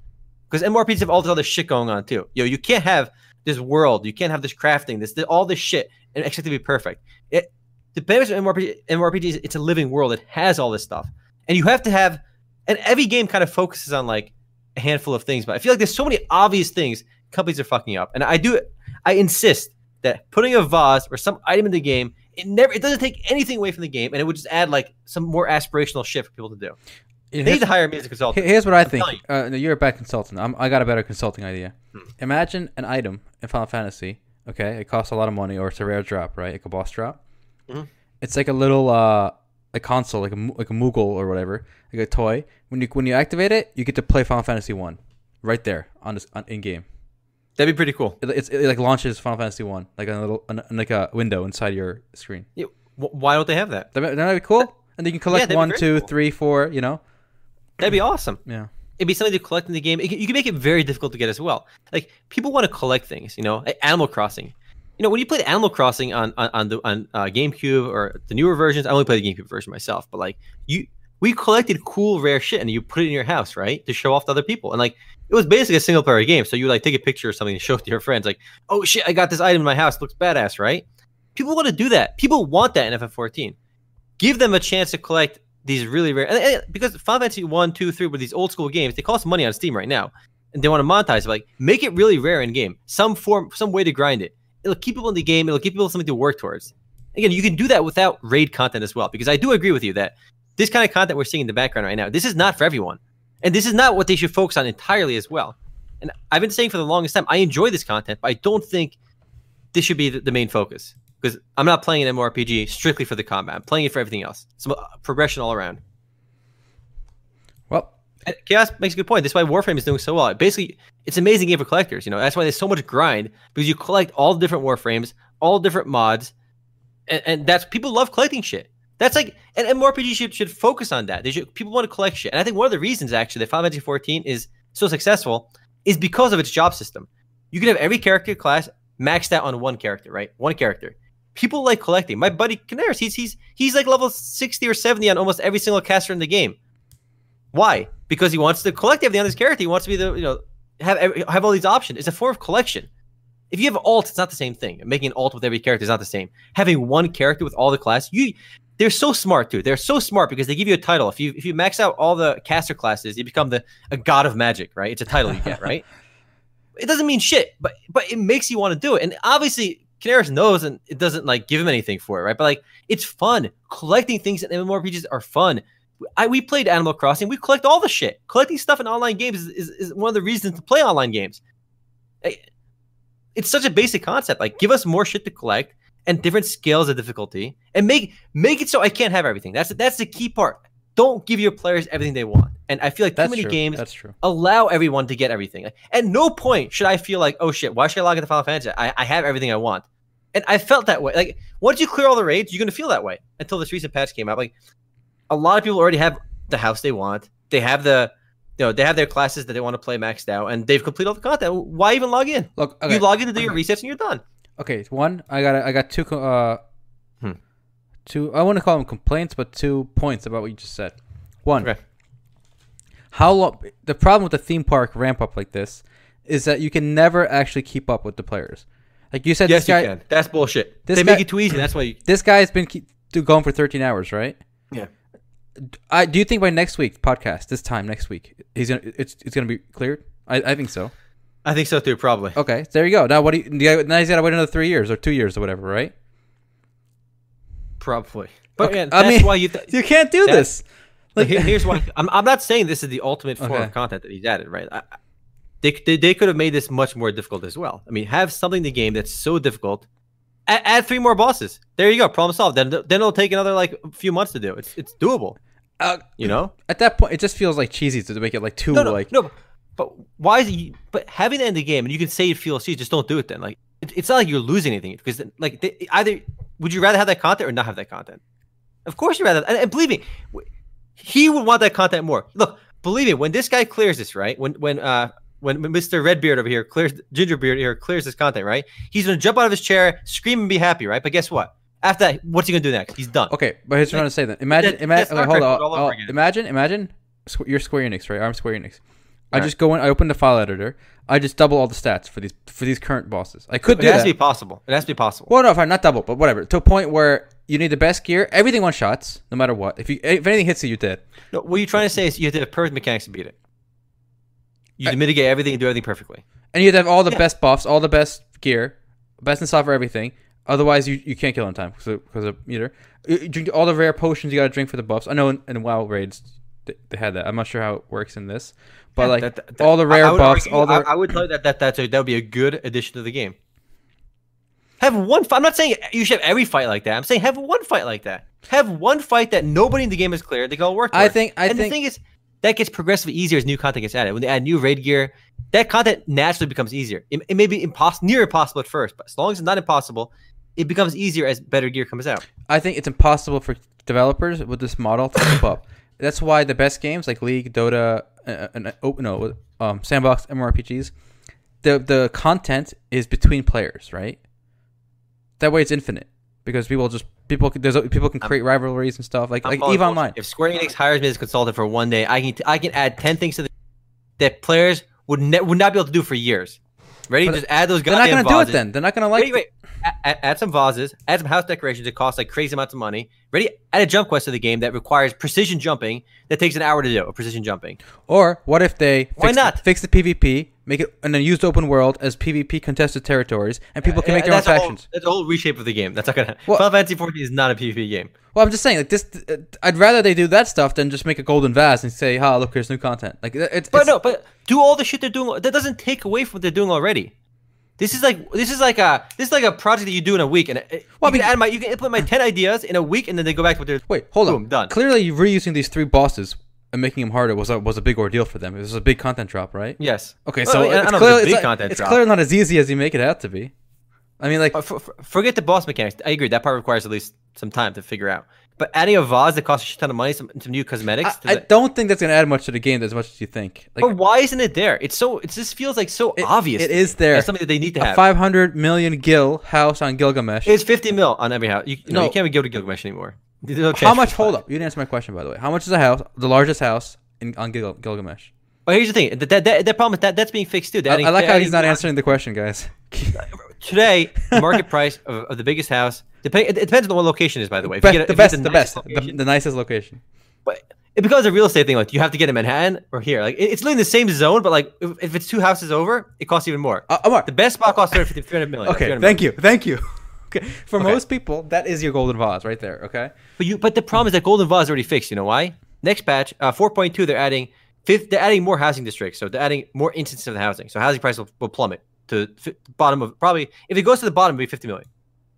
B: because MMORPGs have all this other shit going on too. Yo, you can't have this world, you can't have this crafting, this, this all this shit, and expect it to be perfect. It the benefit of MMORPG, MMORPG is it's a living world. It has all this stuff, and you have to have. And every game kind of focuses on like a handful of things, but I feel like there's so many obvious things companies are fucking up, and I do. I insist that putting a vase or some item in the game, it never it doesn't take anything away from the game, and it would just add like some more aspirational shit for people to do.
A: It
B: They need to hire a music consultant.
A: Here's what I
B: I'm
A: think.
B: telling
A: Uh, no, you're a bad consultant. I'm, I got a better consulting idea.
B: Hmm.
A: Imagine an item in Final Fantasy. Okay, it costs a lot of money, or it's a rare drop, right? Like a boss drop.
B: Mhm.
A: It's like a little uh, a console, like a like a Moogle or whatever, like a toy. When you when you activate it, you get to play Final Fantasy One, right there on this on, in game.
B: That'd be pretty cool.
A: It, it's, it like launches Final Fantasy One, like a little an, like a window inside your screen.
B: Yeah, why don't they have that?
A: That, that would be cool. and you can collect
B: that'd
A: one, two,
B: cool.
A: three, four. You know,
B: That'd be awesome.
A: yeah.
B: It'd be something to collect in the game. It you can make it very difficult to get as well. Like people want to collect things, you know. Animal Crossing. You know, when you played Animal Crossing on on, on the on uh, GameCube or the newer versions, I only played the GameCube version myself. But like you, we collected cool rare shit and you put it in your house, right, to show off to other people. And like it was basically a single player game. So you like take a picture or something and show it to your friends, like, oh shit, I got this item in my house. It looks badass, right? People want to do that. People want that in FF14. Give them a chance to collect these really rare and, and because Final Fantasy one, two, three were these old school games, they cost money on Steam right now, and they want to monetize. Like make it really rare in game, some form, some way to grind it. It'll keep people in the game. It'll give people something to work towards. Again, you can do that without raid content as well. Because I do agree with you that this kind of content we're seeing in the background right now, this is not for everyone, and this is not what they should focus on entirely as well. And I've been saying for the longest time, I enjoy this content, but I don't think this should be the, the main focus because I'm not playing an MMORPG strictly for the combat. I'm playing it for everything else. Some uh, progression all around.
A: Well,
B: And Chaos makes a good point. That's why Warframe is doing so well. Basically, it's an amazing game for collectors. You know, that's why there's so much grind because you collect all the different Warframes, all different mods, and, and that's people love collecting shit. That's like, and MMORPG should should focus on that. They should people want to collect shit, and I think one of the reasons actually that Final Fantasy 14 is so successful is because of its job system. You can have every character class maxed out on one character, right? One character. People like collecting. My buddy Canaris, he's he's he's like level 60 or 70 on almost every single caster in the game. Why? Because he wants to collect everything on his character. He wants to be the you know have every, have all these options. It's a form of collection. If you have alt, it's not the same thing. Making an alt with every character is not the same. Having one character with all the class, you they're so smart, too. They're so smart because they give you a title. If you if you max out all the caster classes, you become the a god of magic, right? It's a title you get, right? It doesn't mean shit, but but it makes you want to do it. And obviously, Canaris knows, and it doesn't like give him anything for it, right? But like, it's fun. Collecting things in MMORPGs are fun. I we played Animal Crossing. We collect all the shit. Collecting stuff in online games is, is, is one of the reasons to play online games. It's such a basic concept. Like, give us more shit to collect and different scales of difficulty, and make make it so I can't have everything. That's that's the key part. Don't give your players everything they want. And I feel like too many
A: true.
B: games
A: That's true.
B: allow everyone to get everything. At no point should I feel like, oh shit, why should I log into Final Fantasy? I, I have everything I want. And I felt that way. Like once you clear all the raids, you're gonna feel that way until this recent patch came out. Like a lot of people already have the house they want. They have the you know, they have their classes that they want to play maxed out and they've completed all the content. Why even log in?
A: Look, okay.
B: You log in to do your resets and you're done.
A: Okay, one, I got I got two uh
B: Hmm.
A: two I want to call them complaints, but two points about what you just said. One,
B: Okay.
A: How long the problem with the theme park ramp up like this is that you can never actually keep up with the players. Like you said,
B: Yes,
A: this guy
B: you can. That's bullshit.
A: this
B: they
A: guy-
B: make it too easy. That's why you
A: this guy's been keep, going for 13 hours, right?
B: Yeah.
A: I do you think by next week podcast this time next week he's gonna it's it's gonna be cleared? I, I think so.
B: I think so too, probably.
A: Okay, there you go. Now what do you, now he's got to wait another three years or two years or whatever, right?
B: Probably. But
A: Okay,
B: again,
A: I mean-
B: why you th-
A: You can't do
B: That-
A: this.
B: Like here's why I'm, I'm not saying this is the ultimate form
A: Okay.
B: of content that he's added, right? I, they, they they could have made this much more difficult as well. I mean, have something in the game that's so difficult. Add, add three more bosses. There you go. Problem solved. Then then it'll take another like a few months to do. It's it's doable.
A: Uh,
B: You know.
A: at that point, it just feels like cheesy to make it like too
B: No, no,
A: like.
B: no. But why is it? But having that in the game, and you can say it feels cheesy. Just don't do it then. Like it, it's not like you're losing anything because then, like they, either would you rather have that content or not have that content? Of course you rather. And, and believe me, w- he would want that content more. Look, believe me, when this guy clears this, right? When when uh when Mr. Redbeard over here clears Gingerbeard here clears this content, right? He's gonna jump out of his chair, scream, and be happy, right? But guess what? After that, what's he gonna do next? He's done.
A: Okay, but here's what I'm to say then. Imagine,
B: That-
A: imagine. Okay, hold on.
B: all
A: imagine, imagine. You're Square Enix, right? I'm Square Enix. I
B: Right.
A: just go in. I open the file editor. I just double all the stats for these for these current bosses. I could
B: It
A: do that.
B: It has to be possible. It has to be possible.
A: Well, no, fine, not double, but whatever. To a point where you need the best gear. Everything one shots, no matter what. If you if anything hits you, you're dead.
B: No, what you're trying to say is you have to have perfect mechanics to beat it. You
A: I-
B: have to mitigate everything and do everything perfectly.
A: And you have to have all the
B: Yeah.
A: best buffs, all the best gear, best in software, everything. Otherwise, you, you can't kill in time because of, meter. You drink all the rare potions you got to drink for the buffs. I know in, in WoW raids they, they had that. I'm not sure how it works in this, but
B: Yeah,
A: like
B: that- that-
A: all the rare buffs,
B: argue-
A: all the
B: I, I would tell you that, that that's a, that would be a good addition to the game. Have one. Fight. I'm not saying you should have every fight like that. I'm saying have one fight like that. Have one fight that nobody in the game has cleared. They can all work.
A: I think I
B: and
A: think
B: the thing is, that gets progressively easier as new content gets added. When they add new raid gear, that content naturally becomes easier. It, it may be impossible, near impossible at first, but as long as it's not impossible, it becomes easier as better gear comes out.
A: I think it's impossible for developers with this model to keep up. That's why the best games like League, Dota, uh, and uh, oh, no, um, Sandbox, MMORPGs, the the content is between players, right? That way, it's infinite because people just people can, there's people can create rivalries and stuff like
B: I'm
A: like Eve. Online.
B: If Square Enix hires me as a consultant for one day, I can I can add ten things to the that players would ne- would not be able to do for years. Ready?
A: But
B: Just add those guys
A: They're not gonna do it then. They're not gonna like.
B: wait, wait. A- a- add some vases. Add some house decorations that cost like crazy amounts of money. Ready? Add a jump quest to the game that requires precision jumping that takes an hour to do. Or precision jumping.
A: Or what if they
B: Why
A: fix,
B: not?
A: fix the PvP, make it an unused open world as PvP contested territories, and people can
B: Uh,
A: make their own
B: that's a whole,
A: factions.
B: that's a whole reshape of the game. That's not gonna.
A: Well-
B: Final Fantasy 14 is not a PvP game.
A: Well, I'm just saying, like this. uh, I'd rather they do that stuff than just make a golden vase and say, "Ha, look, here's new content." Like it- it's,
B: But
A: it's
B: no, but do all the shit they're doing. That doesn't take away from what they're doing already. This is like this is like a this is like a project that you do in a week, and it,
A: Well, I
B: you
A: mean-
B: can add my you can implement my ten ideas in a week, and then they go back to what they're.
A: Wait, hold
B: Boom,
A: on.
B: done.
A: Clearly, you're reusing these three bosses and making them harder was a, was a big ordeal for them. It was a big content drop, right?
B: Yes.
A: Okay,
B: Well,
A: so
B: I I
A: it's
B: know if it's big
A: it's,
B: content
A: it's
B: drop.
A: clearly not as easy as you make it out to be. I mean, like,
B: Uh, for, for- forget the boss mechanics. I agree. That part requires at least some time to figure out. But adding a vase that costs a shit ton of money, some, some new cosmetics.
A: I, I don't think that's gonna add much to the game as much as you think. Like,
B: but why isn't it there? It's so. It just feels like so
A: it-
B: obvious.
A: It is there.
B: That's something that they need to
A: a
B: have.
A: 500 million gil house on Gilgamesh.
B: It's 50 mil on every house. You, know,
A: No.
B: you can't even go to Gilgamesh anymore. There's
A: How much? Hold up, you didn't answer my question by the way. How much is a house? The largest house in on Gil- Gilgamesh.
B: Well, here's the thing. That, that, that, that problem is that that's being fixed too. They're
A: I,
B: adding-
A: I like
B: they're
A: how he's
B: adding
A: not
B: more-
A: answering the question, guys.
B: Today, the market price of, of the biggest house. Depend, it depends on what location it is, by the way. If
A: Be-
B: you get a-
A: the
B: if you get
A: best, the
B: nicest
A: best, the,
B: location-
A: the nicest location.
B: but it becomes a real estate thing. Like you have to get in Manhattan or here. Like it- it's literally in the same zone, but like if, if it's two houses over, it costs even more.
A: Uh, Amar,
B: the best spot costs 350, 300 million.
A: okay,
B: 300
A: thank you, thank you. Okay, for
B: Okay.
A: most people, that is your golden vase right there. Okay,
B: But you, but the problem is that Golden Vase already fixed. You know why? Next patch, uh, 4.2, they're adding fifth, they're adding more housing districts. So they're adding more instances of the housing. So housing price will, will plummet to fi- bottom of probably if it goes to the bottom, it'll be 50 million.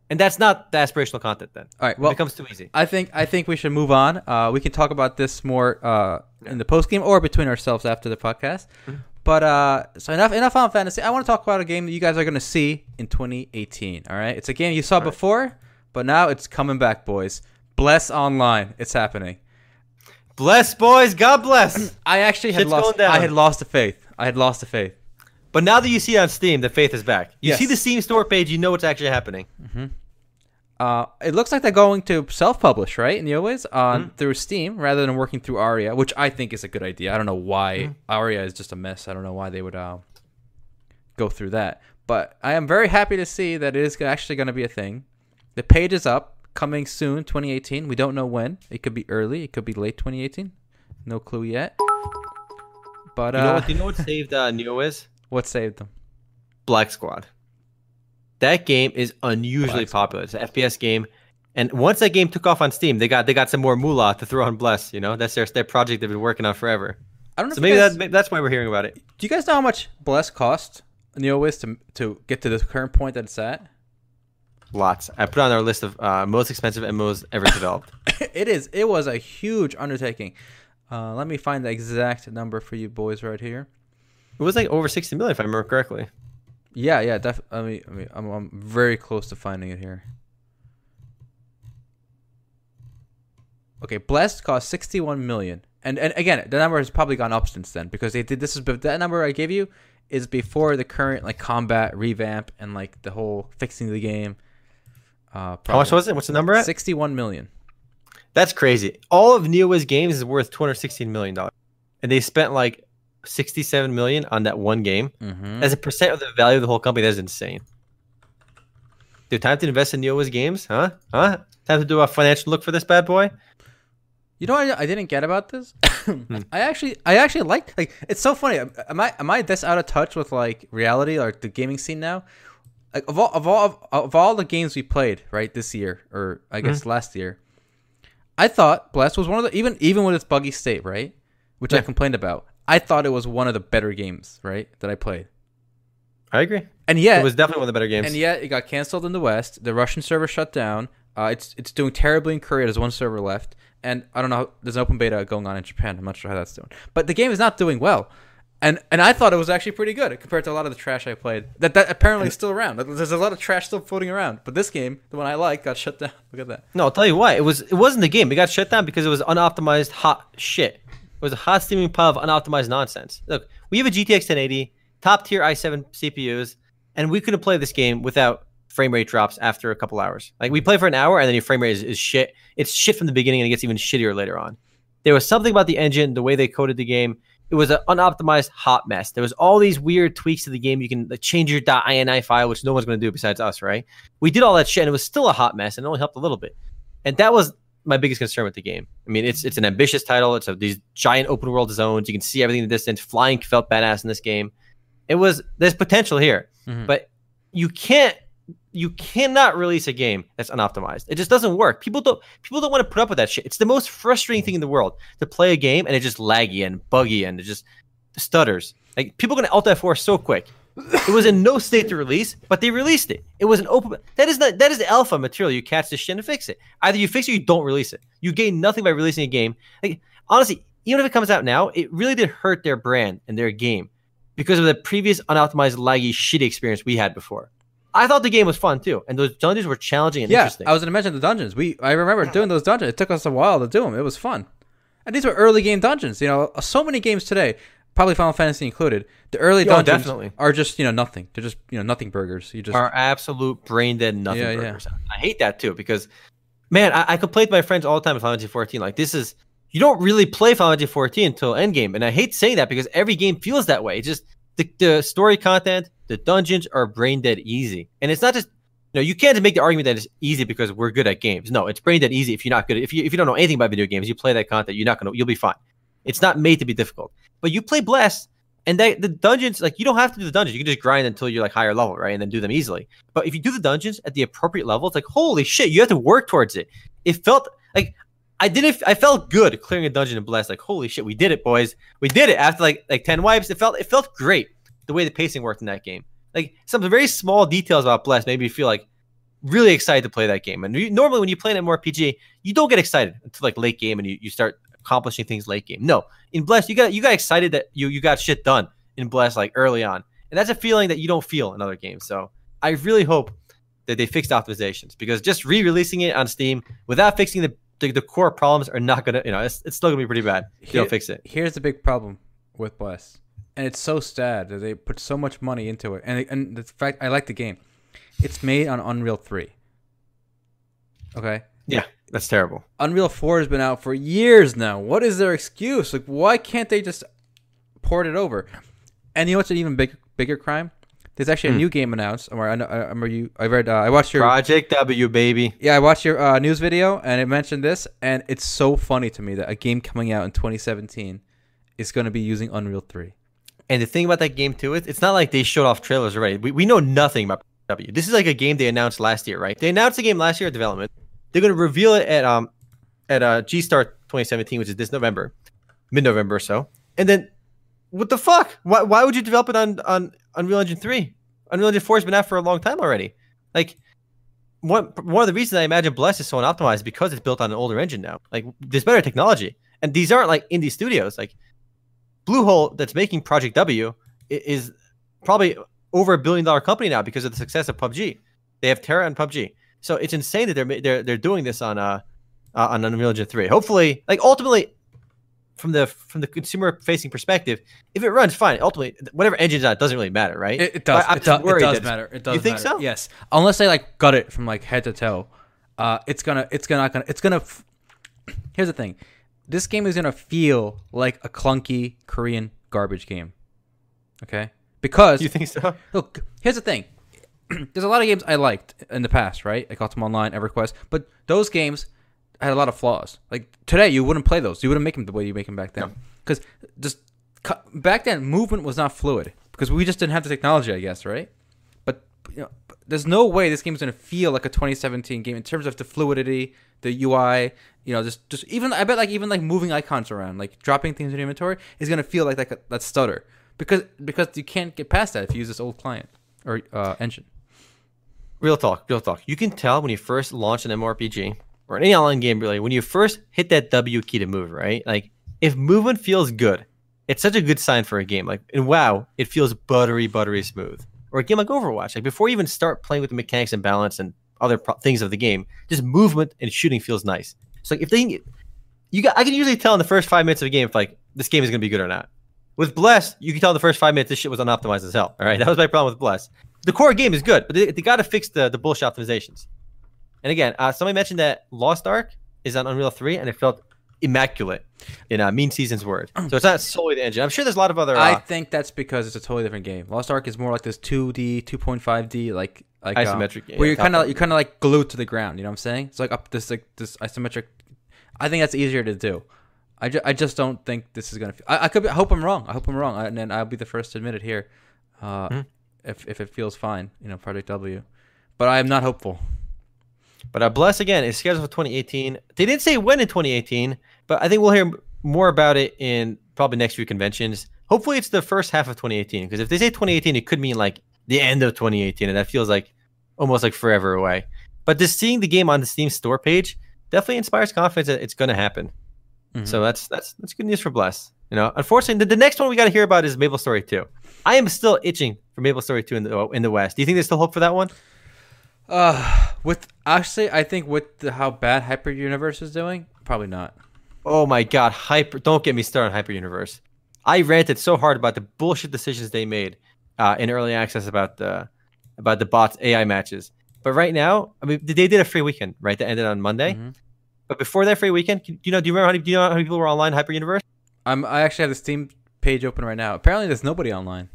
B: And that's not the aspirational content then.
A: all right. Well, it
B: becomes too easy.
A: I think I think we should move on. Uh, we can talk about this more uh, in the post game or between ourselves after the podcast.
B: Mm-hmm.
A: But uh, so enough enough on fantasy. I want to talk about a game that you guys are going to see in 2018. All right, it's a game you saw before, but now it's coming back, boys. Bless Online, it's happening.
B: Bless boys, God bless.
A: I actually had
B: Shit's
A: lost. I had lost the faith. I had lost the faith.
B: but now that you see it on Steam, the faith is back. You
A: Yes.
B: see the Steam store page, you know what's actually happening.
A: Uh, it looks like they're going to self-publish, right? In the always on
B: Mm-hmm.
A: through Steam rather than working through Aeria, which I think is a good idea. I don't know why
B: Mm-hmm.
A: Aeria is just a mess. I don't know why they would uh, go through that. But I am very happy to see that it is actually going to be a thing. The page is up, coming soon, 2018. We don't know when. It could be early. It could be late 2018. No clue yet. But
B: You know
A: uh,
B: what? You know what saved uh, NeoWiz?
A: what saved them?
B: Black Squad. That game is unusually popular. It's an FPS game, and once that game took off on Steam, they got they got some more moolah to throw on Bless. You know, that's their their project they've been working on forever.
A: I don't know.
B: So maybe
A: guys,
B: that maybe that's why we're hearing about it.
A: do you guys know how much Bless cost NeoWiz to to get to the current point that it's at?
B: Lots. I put on our list of uh, most expensive MMOs ever developed.
A: it is. It was a huge undertaking. Uh, let me find the exact number for you boys right here.
B: it was like over sixty million, if I remember correctly.
A: Yeah, yeah, def- I mean, I mean, I'm, I'm very close to finding it here. Okay, Bless cost 61 million, and and again, the number has probably gone up since then because they did this is that number I gave you is before the current like combat revamp and like the whole fixing the game. Uh,
B: How much was it? What's the number at?
A: 61 million.
B: That's crazy. All of NeoWiz games is worth two hundred sixteen million dollars, and they spent like sixty-seven million on that one game.
A: Mm-hmm.
B: As a percent of the value of the whole company, that's insane. Dude, time to invest in NeoWiz games, huh? Huh? Time to do a financial look for this bad boy.
A: You know what I, I didn't get about this?
B: Hmm.
A: I actually I actually liked like it's so funny. Am I am I this out of touch with like reality or the gaming scene now? Like of all of all of, of all the games we played right this year or I guess
B: Mm-hmm.
A: last year, I thought Bless was one of the even even with its buggy state right, which I complained about. I thought it was one of the better games right that I played,
B: I agree.
A: and yet
B: It was definitely one of the better games.
A: and yet it got canceled in the West. The Russian server shut down. Uh, it's it's doing terribly in Korea. There's one server left, and I don't know. There's an open beta going on in Japan. I'm not sure how that's doing. But the game is not doing well. and and I thought it was actually pretty good compared to a lot of the trash I played. That that apparently is still around. There's a lot of trash still floating around. But this game, the one I like, got shut down. Look at that.
B: No, I'll tell you why. It was it wasn't the game. It got shut down because it was unoptimized hot shit. It was a hot steaming of unoptimized nonsense. Look, we have a GTX 1080, top tier i7 CPUs, and we couldn't play this game without frame rate drops after a couple hours. Like we play for an hour and then your frame rate is, is shit. It's shit from the beginning and it gets even shittier later on. There was something about the engine, the way they coded the game. It was an unoptimized hot mess. There was all these weird tweaks to the game. You can like, change your .ini file, which no one's going to do besides us, right? We did all that shit, and it was still a hot mess, and it only helped a little bit. And that was my biggest concern with the game. I mean, it's it's an ambitious title. It's a, these giant open world zones. You can see everything in the distance. Flying felt badass in this game. It was there's potential here,
A: Mhm.
B: but you can't you cannot release a game that's unoptimized. It just doesn't work. People don't people don't want to put up with that shit. It's the most frustrating thing in the world to play a game and it just laggy and buggy and it just stutters. Like people are gonna alt F4 so quick. It was in no state to release, but they released it. It was an open. That is not. That is the alpha material. You catch this shit and fix it. Either you fix it, or you don't release it. You gain nothing by releasing a game. Like honestly, even if it comes out now, it really did hurt their brand and their game because of the previous unoptimized, laggy, shitty experience we had before. I thought the game was fun too, and those dungeons were challenging and
A: Yeah,
B: interesting.
A: I was gonna mention the dungeons. We I remember doing those dungeons. It took us a while to do them. It was fun, and these were early game dungeons. You know, so many games today, probably Final Fantasy included. The early
B: Oh,
A: dungeons
B: definitely.
A: are just you know nothing. They're just you know nothing burgers. You just
B: are absolute brain dead nothing
A: Yeah, yeah.
B: burgers. I hate that too because, man, I, I complain with my friends all the time in Final Fantasy 14. Like this is you don't really play Final Fantasy 14 until Endgame, and I hate saying that because every game feels that way. It's just the, the story content, the dungeons are brain dead easy, and it's not just. You know, you can't make the argument that it's easy because we're good at games. No, it's brain dead easy if you're not good. If you if you don't know anything about video games, you play that content, you're not gonna you'll be fine. It's not made to be difficult. But you play Bless, and they, the dungeons, like you don't have to do the dungeons. You can just grind until you're like higher level, right? And then do them easily. But if you do the dungeons at the appropriate level, it's like holy shit, you have to work towards it. It felt like I didn't. I felt good clearing a dungeon in Bless. Like holy shit, we did it, boys. We did it after like like ten wipes. It felt it felt great the way the pacing worked in that game. Like some very small details about Bless made me feel like really excited to play that game. And you, normally when you play an MMORPG, you don't get excited until like late game and you, you start accomplishing things late game. No, in Bless, you got you got excited that you you got shit done in Bless like early on, and that's a feeling that you don't feel in other games. So I really hope that they fixed optimizations because just re-releasing it on Steam without fixing the the, the core problems are not gonna you know it's, it's still gonna be pretty bad if
A: Here-
B: don't fix it.
A: here's the big problem with Bless, and it's so sad that they put so much money into it. And and the fact I like the game, it's made on Unreal Three. Okay,
B: Yeah, that's terrible.
A: Unreal Four has been out for years now. What is their excuse? Like, why can't they just port it over? And you know what's an even big, bigger crime? There's actually a
B: Hmm.
A: new game announced. Or I know, I remember you. I read. Uh, I watched your.
B: Project W, baby.
A: Yeah, I watched your uh, news video and it mentioned this, and it's so funny to me that a game coming out in 2017 is going to be using Unreal 3.
B: And the thing about that game too is it's not like they showed off trailers already. We, we know nothing about W. This is like a game they announced last year, right? They announced the game last year at development. They're going to reveal it at um at uh, G Star 2017, which is this November, mid November or so. And then what the fuck? Why, why would you develop it on on Unreal Engine 3? Unreal Engine 4 has been out for a long time already. Like one one of the reasons I imagine Bless is so unoptimized is because it's built on an older engine now. Like there's better technology, and these aren't like indie studios. Like Bluehole, that's making Project W is probably over a billion dollar company now because of the success of PUBG. They have TERA and PUBG, so it's insane that they're they're they're doing this on uh, uh on Unreal Engine 3. Hopefully, like ultimately, from the from the consumer facing perspective, if it runs fine, ultimately whatever engine's on, it doesn't really matter, right?
A: It, it does. It, do- it does matter. It does.
B: You think
A: matter.
B: so?
A: Yes. Unless they like gut it from like head to toe, uh, it's gonna. It's gonna. Gonna. It's gonna. F- Here's the thing. This game is gonna feel like a clunky Korean garbage game. Okay. Because
B: You think so?
A: Look, here's the thing. There's a lot of games I liked in the past, right? I got Ultima Online, EverQuest, but those games had a lot of flaws. Like today, you wouldn't play those. You wouldn't make them the way you make them back then, because just cu- back then, movement was not fluid because we just didn't have the technology, I guess, right? But you know, there's no way this game is gonna feel like a 2017 game in terms of the fluidity, the UI. You know, just just even I bet like even like moving icons around, like dropping things in your inventory is gonna feel like like a, that stutter because because you can't get past that if you use this old client or uh, engine.
B: Real talk, real talk. You can tell when you first launch an MMORPG or any online game, really, when you first hit that W key to move, right? Like, if movement feels good, It's such a good sign for a game. Like in WoW, it feels buttery, buttery smooth. Or a game like Overwatch, like before you even start playing with the mechanics and balance and other pro- things of the game, just movement and shooting feels nice. So if they, you got, I can usually tell in the first five minutes of a game if like this game is gonna be good or not. With Bless, you can tell in the first five minutes this shit was unoptimized as hell. All right, that was my problem with Bless. The core game is good, but they, they got to fix the the bullshit optimizations. And again, uh, somebody mentioned that Lost Ark is on Unreal 3, and it felt immaculate in uh, Mean Season's word. So it's not solely the engine. I'm sure there's a lot of other. Uh,
A: I think that's because it's a totally different game. Lost Ark is more like this 2D, 2.5D, like like um,
B: Isometric game,
A: where you're kind of you're kind of like glued to the ground. You know what I'm saying? It's like up this like this isometric. I think that's easier to do. I, ju- I just don't think this is gonna. I could. Be, I hope I'm wrong. I hope I'm wrong, and then I'll be the first to admit it here. Uh,
B: Mhm.
A: If if it feels fine, you know, Project W. But I am not hopeful.
B: But uh, Bless again is scheduled for 2018. They didn't say when in 2018, but I think we'll hear more about it in probably next few conventions. Hopefully, it's the first half of 2018. Because if they say 2018, it could mean like the end of 2018, and that feels like almost like forever away. But just seeing the game on the Steam store page definitely inspires confidence that it's going to happen.
A: Mhm.
B: So that's that's that's good news for Bless. You know, unfortunately, the, the next one we got to hear about is Maple Story 2. I am still itching for Maple Story 2 in the in the West. Do you think there's still hope for that one?
A: Uh, with actually, I think with the, how bad Hyper Universe is doing, probably not.
B: Oh my god, Hyper! Don't get me started on Hyper Universe. I ranted so hard about the bullshit decisions they made uh, in early access about the about the bots AI matches. But right now, I mean, they did a free weekend, right? That ended on Monday.
A: Mhm.
B: But before that free weekend, do you know? Do you remember how many, do you know how many people were online Hyper Universe?
A: I'm. I actually have the Steam page open right now. Apparently, there's nobody online.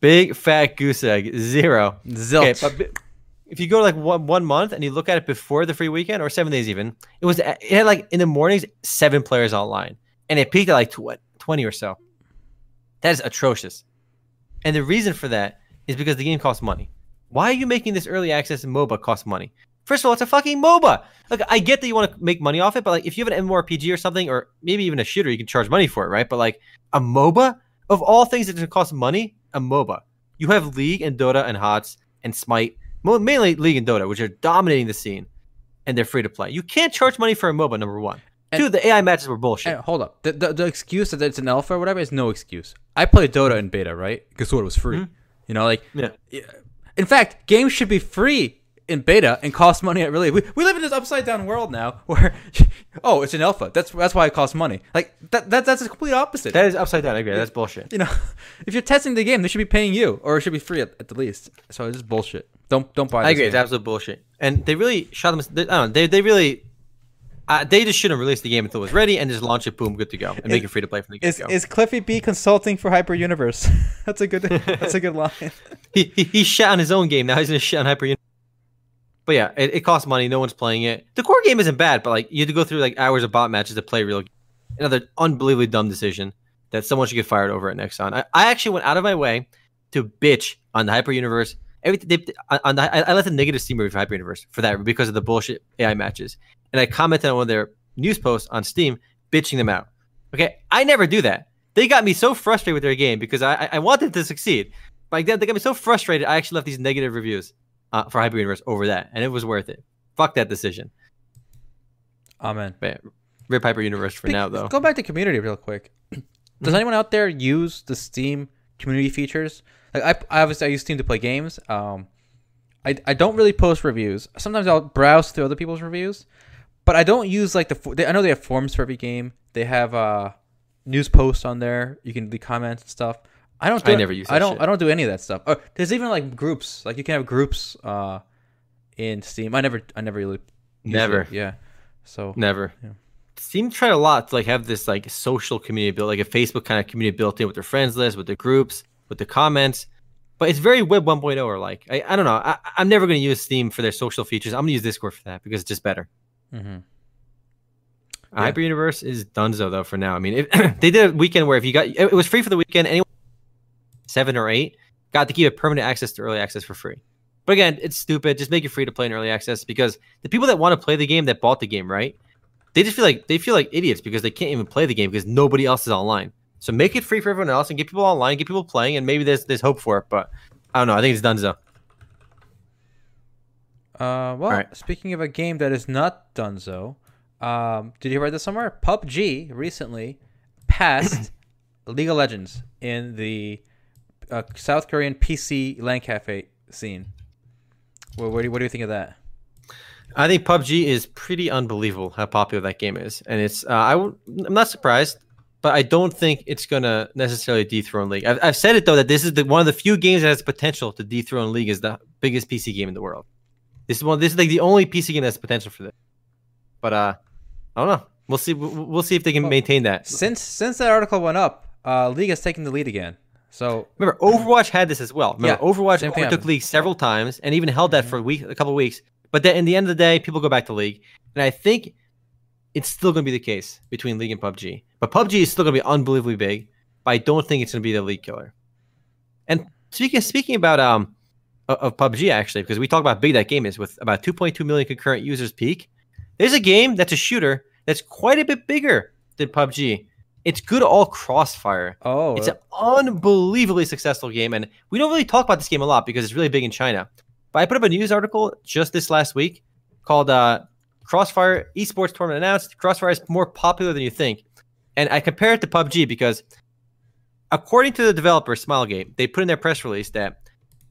B: Big fat goose egg, zero. Okay,
A: Zilch.
B: but if you go like one one month and you look at it before the free weekend or seven days even, it was it had like in the mornings seven players online, and it peaked at like tw- twenty or so. That is atrocious, and the reason for that is because the game costs money. Why are you making this early access MOBA cost money? First of all, it's a fucking MOBA. Like I get that you want to make money off it, but like if you have an MMORPG or something, or maybe even a shooter, you can charge money for it, right? But like a MOBA, of all things that cost money, a MOBA. You have League and Dota and HOTS and Smite, mainly League and Dota, which are dominating the scene, and they're free to play. You can't charge money for a MOBA. Number one.
A: And-
B: Two, the AI matches were bullshit.
A: Hold up. The, the, the excuse that it's an alpha or whatever is no excuse. I played Dota in beta, right? Because Dota was free.
B: Mhm.
A: You know, like
B: Yeah.
A: In fact, games should be free in beta and cost money at release. We, we live in this upside down world now where, oh, it's an alpha. That's that's why it costs money. Like that, that that's the complete opposite.
B: That is upside down. I agree. That's bullshit.
A: you know, if you're testing the game, they should be paying you, or it should be free at, at the least. So it's just bullshit. Don't don't buy.
B: I agree. It's absolute bullshit. And they really shot them. They, I don't know. They, they really. Uh, they just shouldn't release the game until it was ready and just launch it, boom, good to go, and make it free to play from the get
A: Is
B: go.
A: is Cliffy B consulting for Hyper Universe? that's a good that's a good line.
B: he, he he shit on his own game. Now he's gonna shit on Hyper. Universe. But yeah, it, it costs money. No one's playing it. The core game isn't bad, but like you have to go through like hours of bot matches to play real. Another unbelievably dumb decision that someone should get fired over at Nexon. I, I actually went out of my way to bitch on the Hyper Universe. Everything they, on the, I, I left a negative Steam review for Hyper Universe for that because of the bullshit AI matches, and I commented on one of their news posts on Steam bitching them out. Okay, I never do that. They got me so frustrated with their game because I I- wanted to succeed. Like they got me so frustrated. I actually left these negative reviews uh, for Hyper Universe over that, and it was worth it. Fuck that decision.
A: Amen.
B: But rip Hyper Universe for
A: Be-
B: now though.
A: Go back to community real quick. Does anyone out there use the Steam community features? Like I, I obviously I use Steam to play games. Um, I, I don't really post reviews. Sometimes I'll browse through other people's reviews, but I don't use like the. They, I know they have forums for every game. They have uh news posts on there. You can leave comments and stuff. I don't. Do
B: I
A: it-
B: never use
A: I don't.
B: shit.
A: I don't do any of that stuff. Oh, there's even like groups. Like you can have groups. Uh, in Steam. I never. I never really.
B: Never.
A: it. Yeah. So.
B: Never.
A: Yeah.
B: Steam tried a lot to like have this like social community built, like a Facebook kind of community built in with their friends list, with the groups, with the comments. But it's very Web 1.0 or like I, I don't know. I, I'm never going to use Steam for their social features. I'm going to use Discord for that because it's just better.
A: Mm-hmm.
B: Uh, Hyper Universe is Dunzo though for now. I mean, if, they did a weekend where if you got it was free for the weekend. Anyone seven or eight got to keep it permanent access to early access for free. But again, it's stupid. Just make it free to play in early access because the people that want to play the game that bought the game, right? They just feel like they feel like idiots because they can't even play the game because nobody else is online. So make it free for everyone else and get people online, get people playing, and maybe there's there's hope for it. But I don't know. I think it's Dunzo.
A: Uh, well,
B: Alright.
A: speaking of a game that is not Dunzo, um, did you read this somewhere? PUBG recently passed League of Legends in the uh, South Korean PC LAN cafe scene. Well, what do you, what do you think of that?
B: I think PUBG is pretty unbelievable how popular that game is, and it's uh, I w- I'm not surprised, but I don't think it's gonna necessarily dethrone League. I've, I've said it though that this is the, one of the few games that has potential to dethrone League as the biggest PC game in the world. This is one. This is like the only PC game that has potential for this. But uh, I don't know. We'll see. We'll, we'll see if they can maintain that.
A: Since since that article went up, uh, League has taken the lead again. So
B: Remember, Overwatch had this as well. Remember,
A: Yeah,
B: Overwatch overtook
A: happened.
B: League several times and even held that for a week, a couple weeks. But then, in the end of the day, people go back to League, and I think it's still going to be the case between League and PUBG. But PUBG is still going to be unbelievably big. But I don't think it's going to be the League killer. And speaking speaking about um of, PUBG actually, because we talk about how big that game is with about 2.2 million concurrent users peak. There's a game that's a shooter that's quite a bit bigger than PUBG. It's good all crossfire.
A: oh,
B: It's an unbelievably successful game, and we don't really talk about this game a lot because it's really big in China. But I put up a news article just this last week called uh, "Crossfire Esports Tournament Announced." Crossfire is more popular than you think, and I compare it to PUBG because, according to the developer Smilegate, they put in their press release that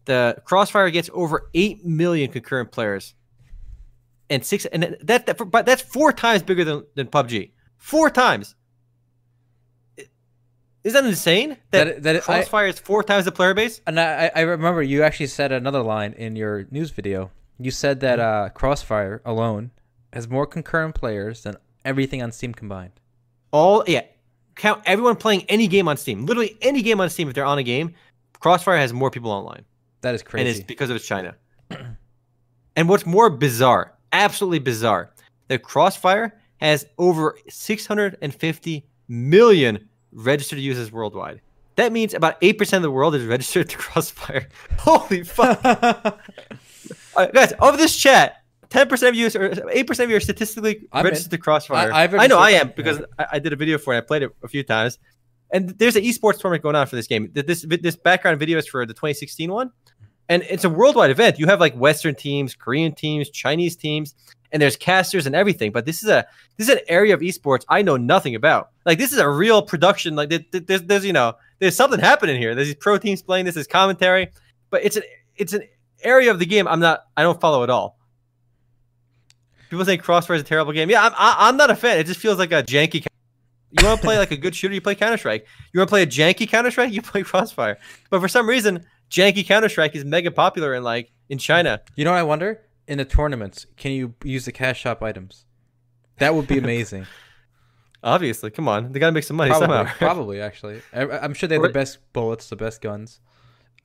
B: the Crossfire gets over eight million concurrent players, and six, and that, that but that's four times bigger than than PUBG. Four times. Is that insane?
A: That- that- I-
B: Crossfire is four times the player base.
A: and I, I remember you actually said another line in your news video. You said that uh, Crossfire alone has more concurrent players than everything on Steam combined.
B: All yeah, count everyone playing any game on Steam. Literally any game on Steam. If they're on a game, Crossfire has more people online,
A: That is crazy.
B: and it's because of its China. and what's more bizarre, absolutely bizarre, that Crossfire has over 650 million registered users worldwide. That means about eight percent of the world is registered to Crossfire. Holy fuck! Uh, guys, of this chat, ten percent of you, or eight percent of you are statistically
A: I'm in.
B: registered to Crossfire.
A: I- I've
B: know I am because I, I did a video for it. I played it a few times, and there's an esports tournament going on for this game. This this background video is for the 2016 one, and it's a worldwide event. You have like Western teams, Korean teams, Chinese teams, and there's casters and everything. But this is a this is an area of esports I know nothing about. Like this is a real production. Like there- there- there's there's you know there's something happening here. There's these pro teams playing. This is commentary, but it's an it's an area of the game I'm not I don't follow at all. People say Crossfire is a terrible game. Yeah, I'm I'm not a fan. It just feels like a janky. You want to play like a good shooter, you play Counter Strike. You want to play a janky Counter Strike, you play Crossfire. But for some reason, janky Counter Strike is mega popular in like in China.
A: you know what I wonder? In the tournaments, can you use the cash shop items? That would be amazing.
B: Obviously, come on, they gotta make some money
A: probably,
B: somehow.
A: probably actually. I, I'm sure they have the best bullets, the best guns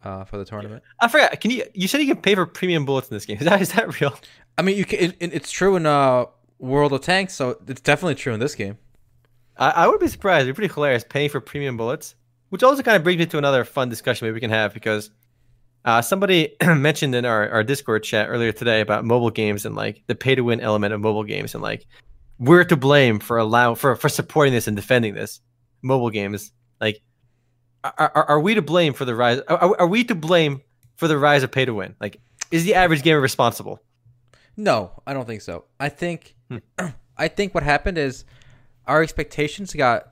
A: uh, for the tournament.
B: I forgot. Can you? You said you can pay for premium bullets in this game. Is that is that real?
A: I mean, you can. It- it's true in uh, World of Tanks, so it's definitely true in this game.
B: I, I would be surprised. It'd be pretty hilarious paying for premium bullets, which also kind of brings me to another fun discussion maybe we can have because uh, somebody mentioned in our, our Discord chat earlier today about mobile games and like the pay to win element of mobile games and like we're to blame for allow for for supporting this and defending this mobile games. Like, are, are, are we to blame for the rise? Are, are we to blame for the rise of pay to win? Like, is the average gamer responsible?
A: No, I don't think so. I think,
B: Hmm.
A: I think what happened is our expectations got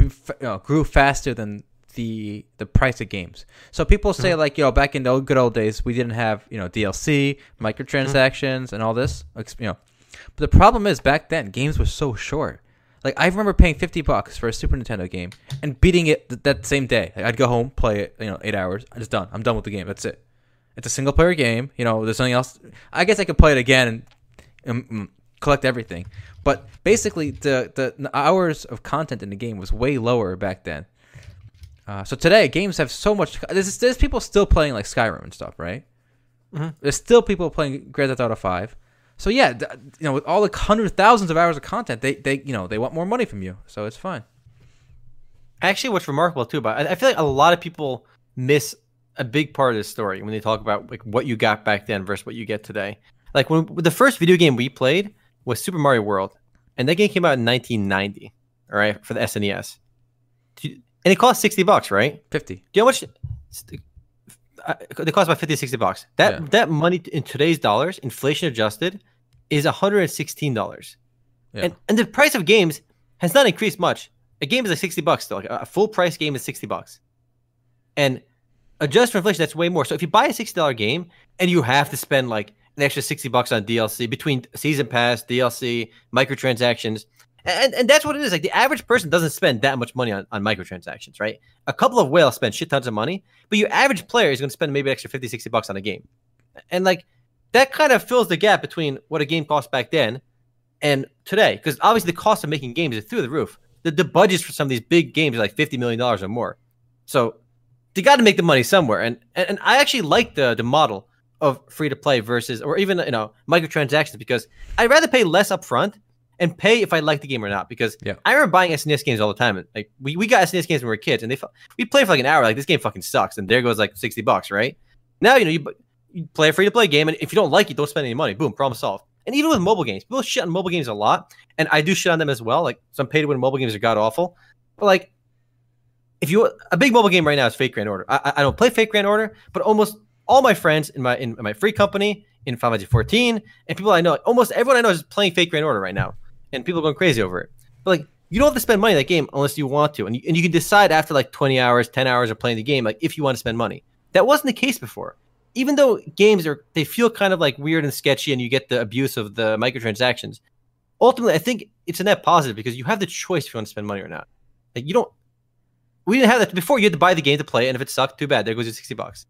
A: you know, grew faster than the the price of games. So people say like you know back in the old, good old days we didn't have you know DLC, microtransactions, and all this. You know, but the problem is back then games were so short. Like I remember paying fifty bucks for a Super Nintendo game and beating it th- that same day. Like, I'd go home, play it, you know, eight hours. I'm just done. I'm done with the game. That's it. It's a single player game. You know, there's something else. I guess I could play it again and um, mm, collect everything. But basically, the the hours of content in the game was way lower back then. Uh, so today, games have so much. There's, there's people still playing like Skyrim and stuff, right?
B: Mhm.
A: There's still people playing Grand Theft Auto Five. So yeah, th- you know, with all the hundreds, thousands of hours of content, they they you know they want more money from you. So it's fine.
B: Actually, what's remarkable too about I I feel like a lot of people miss a big part of this story when they talk about like what you got back then versus what you get today. Like when the first video game we played was Super Mario World, and that game came out in 1990. All right, for the SNES, Do you- and it costs 60 bucks, right?
A: Fifty.
B: Do you know how much? uh, They cost about 50 60 bucks. That
A: Yeah.
B: that money in today's dollars, inflation adjusted, is 116 dollars.
A: Yeah.
B: And and the price of games has not increased much. a game is like 60 bucks still. Like a full price game is 60 bucks. And adjust for inflation, that's way more. So if you buy a $60 game and you have to spend like an extra 60 bucks on DLC between season pass, DLC, microtransactions, and, and that's what it is. Like the average person doesn't spend that much money on, on microtransactions, right? A couple of whales spend shit tons of money, but your average player is going to spend maybe extra 50, 60 bucks on a game. And like that kind of fills the gap between what a game cost back then and today. Because obviously the cost of making games is through the roof. The, the budgets for some of these big games are like $50 million or more. So they got to make the money somewhere. And, and and I actually like the the model of free to play versus or even you know microtransactions because I'd rather pay less upfront and pay if I like the game or not. Because
A: Yeah.
B: I remember buying SNES games all the time. Like we, we got SNES games when we were kids, and they we play for like an hour. Like this game fucking sucks, and there goes like sixty bucks, right? Now you know you, you play a free to play game, and if you don't like it, don't spend any money. Boom, problem solved. And even with mobile games, people shit on mobile games a lot, and I do shit on them as well. Like some pay to win mobile games are god awful, but like if you a big mobile game right now is Fate/Grand Order. I, I- I don't play Fate/Grand Order, but almost all my friends in my in my free company in Final Fantasy 14 and people I know, like almost everyone I know is playing Fate/Grand Order right now, and people are going crazy over it. But like you don't have to spend money in that game unless you want to, and you, and you can decide after like 20 hours, 10 hours of playing the game, like if you want to spend money. That wasn't the case before. Even though games are they feel kind of like weird and sketchy, and you get the abuse of the microtransactions. Ultimately, I think it's a net positive because you have the choice if you want to spend money or not. Like you don't. We didn't have that before. You had to buy the game to play, and if it sucked, too bad. There goes your sixty bucks.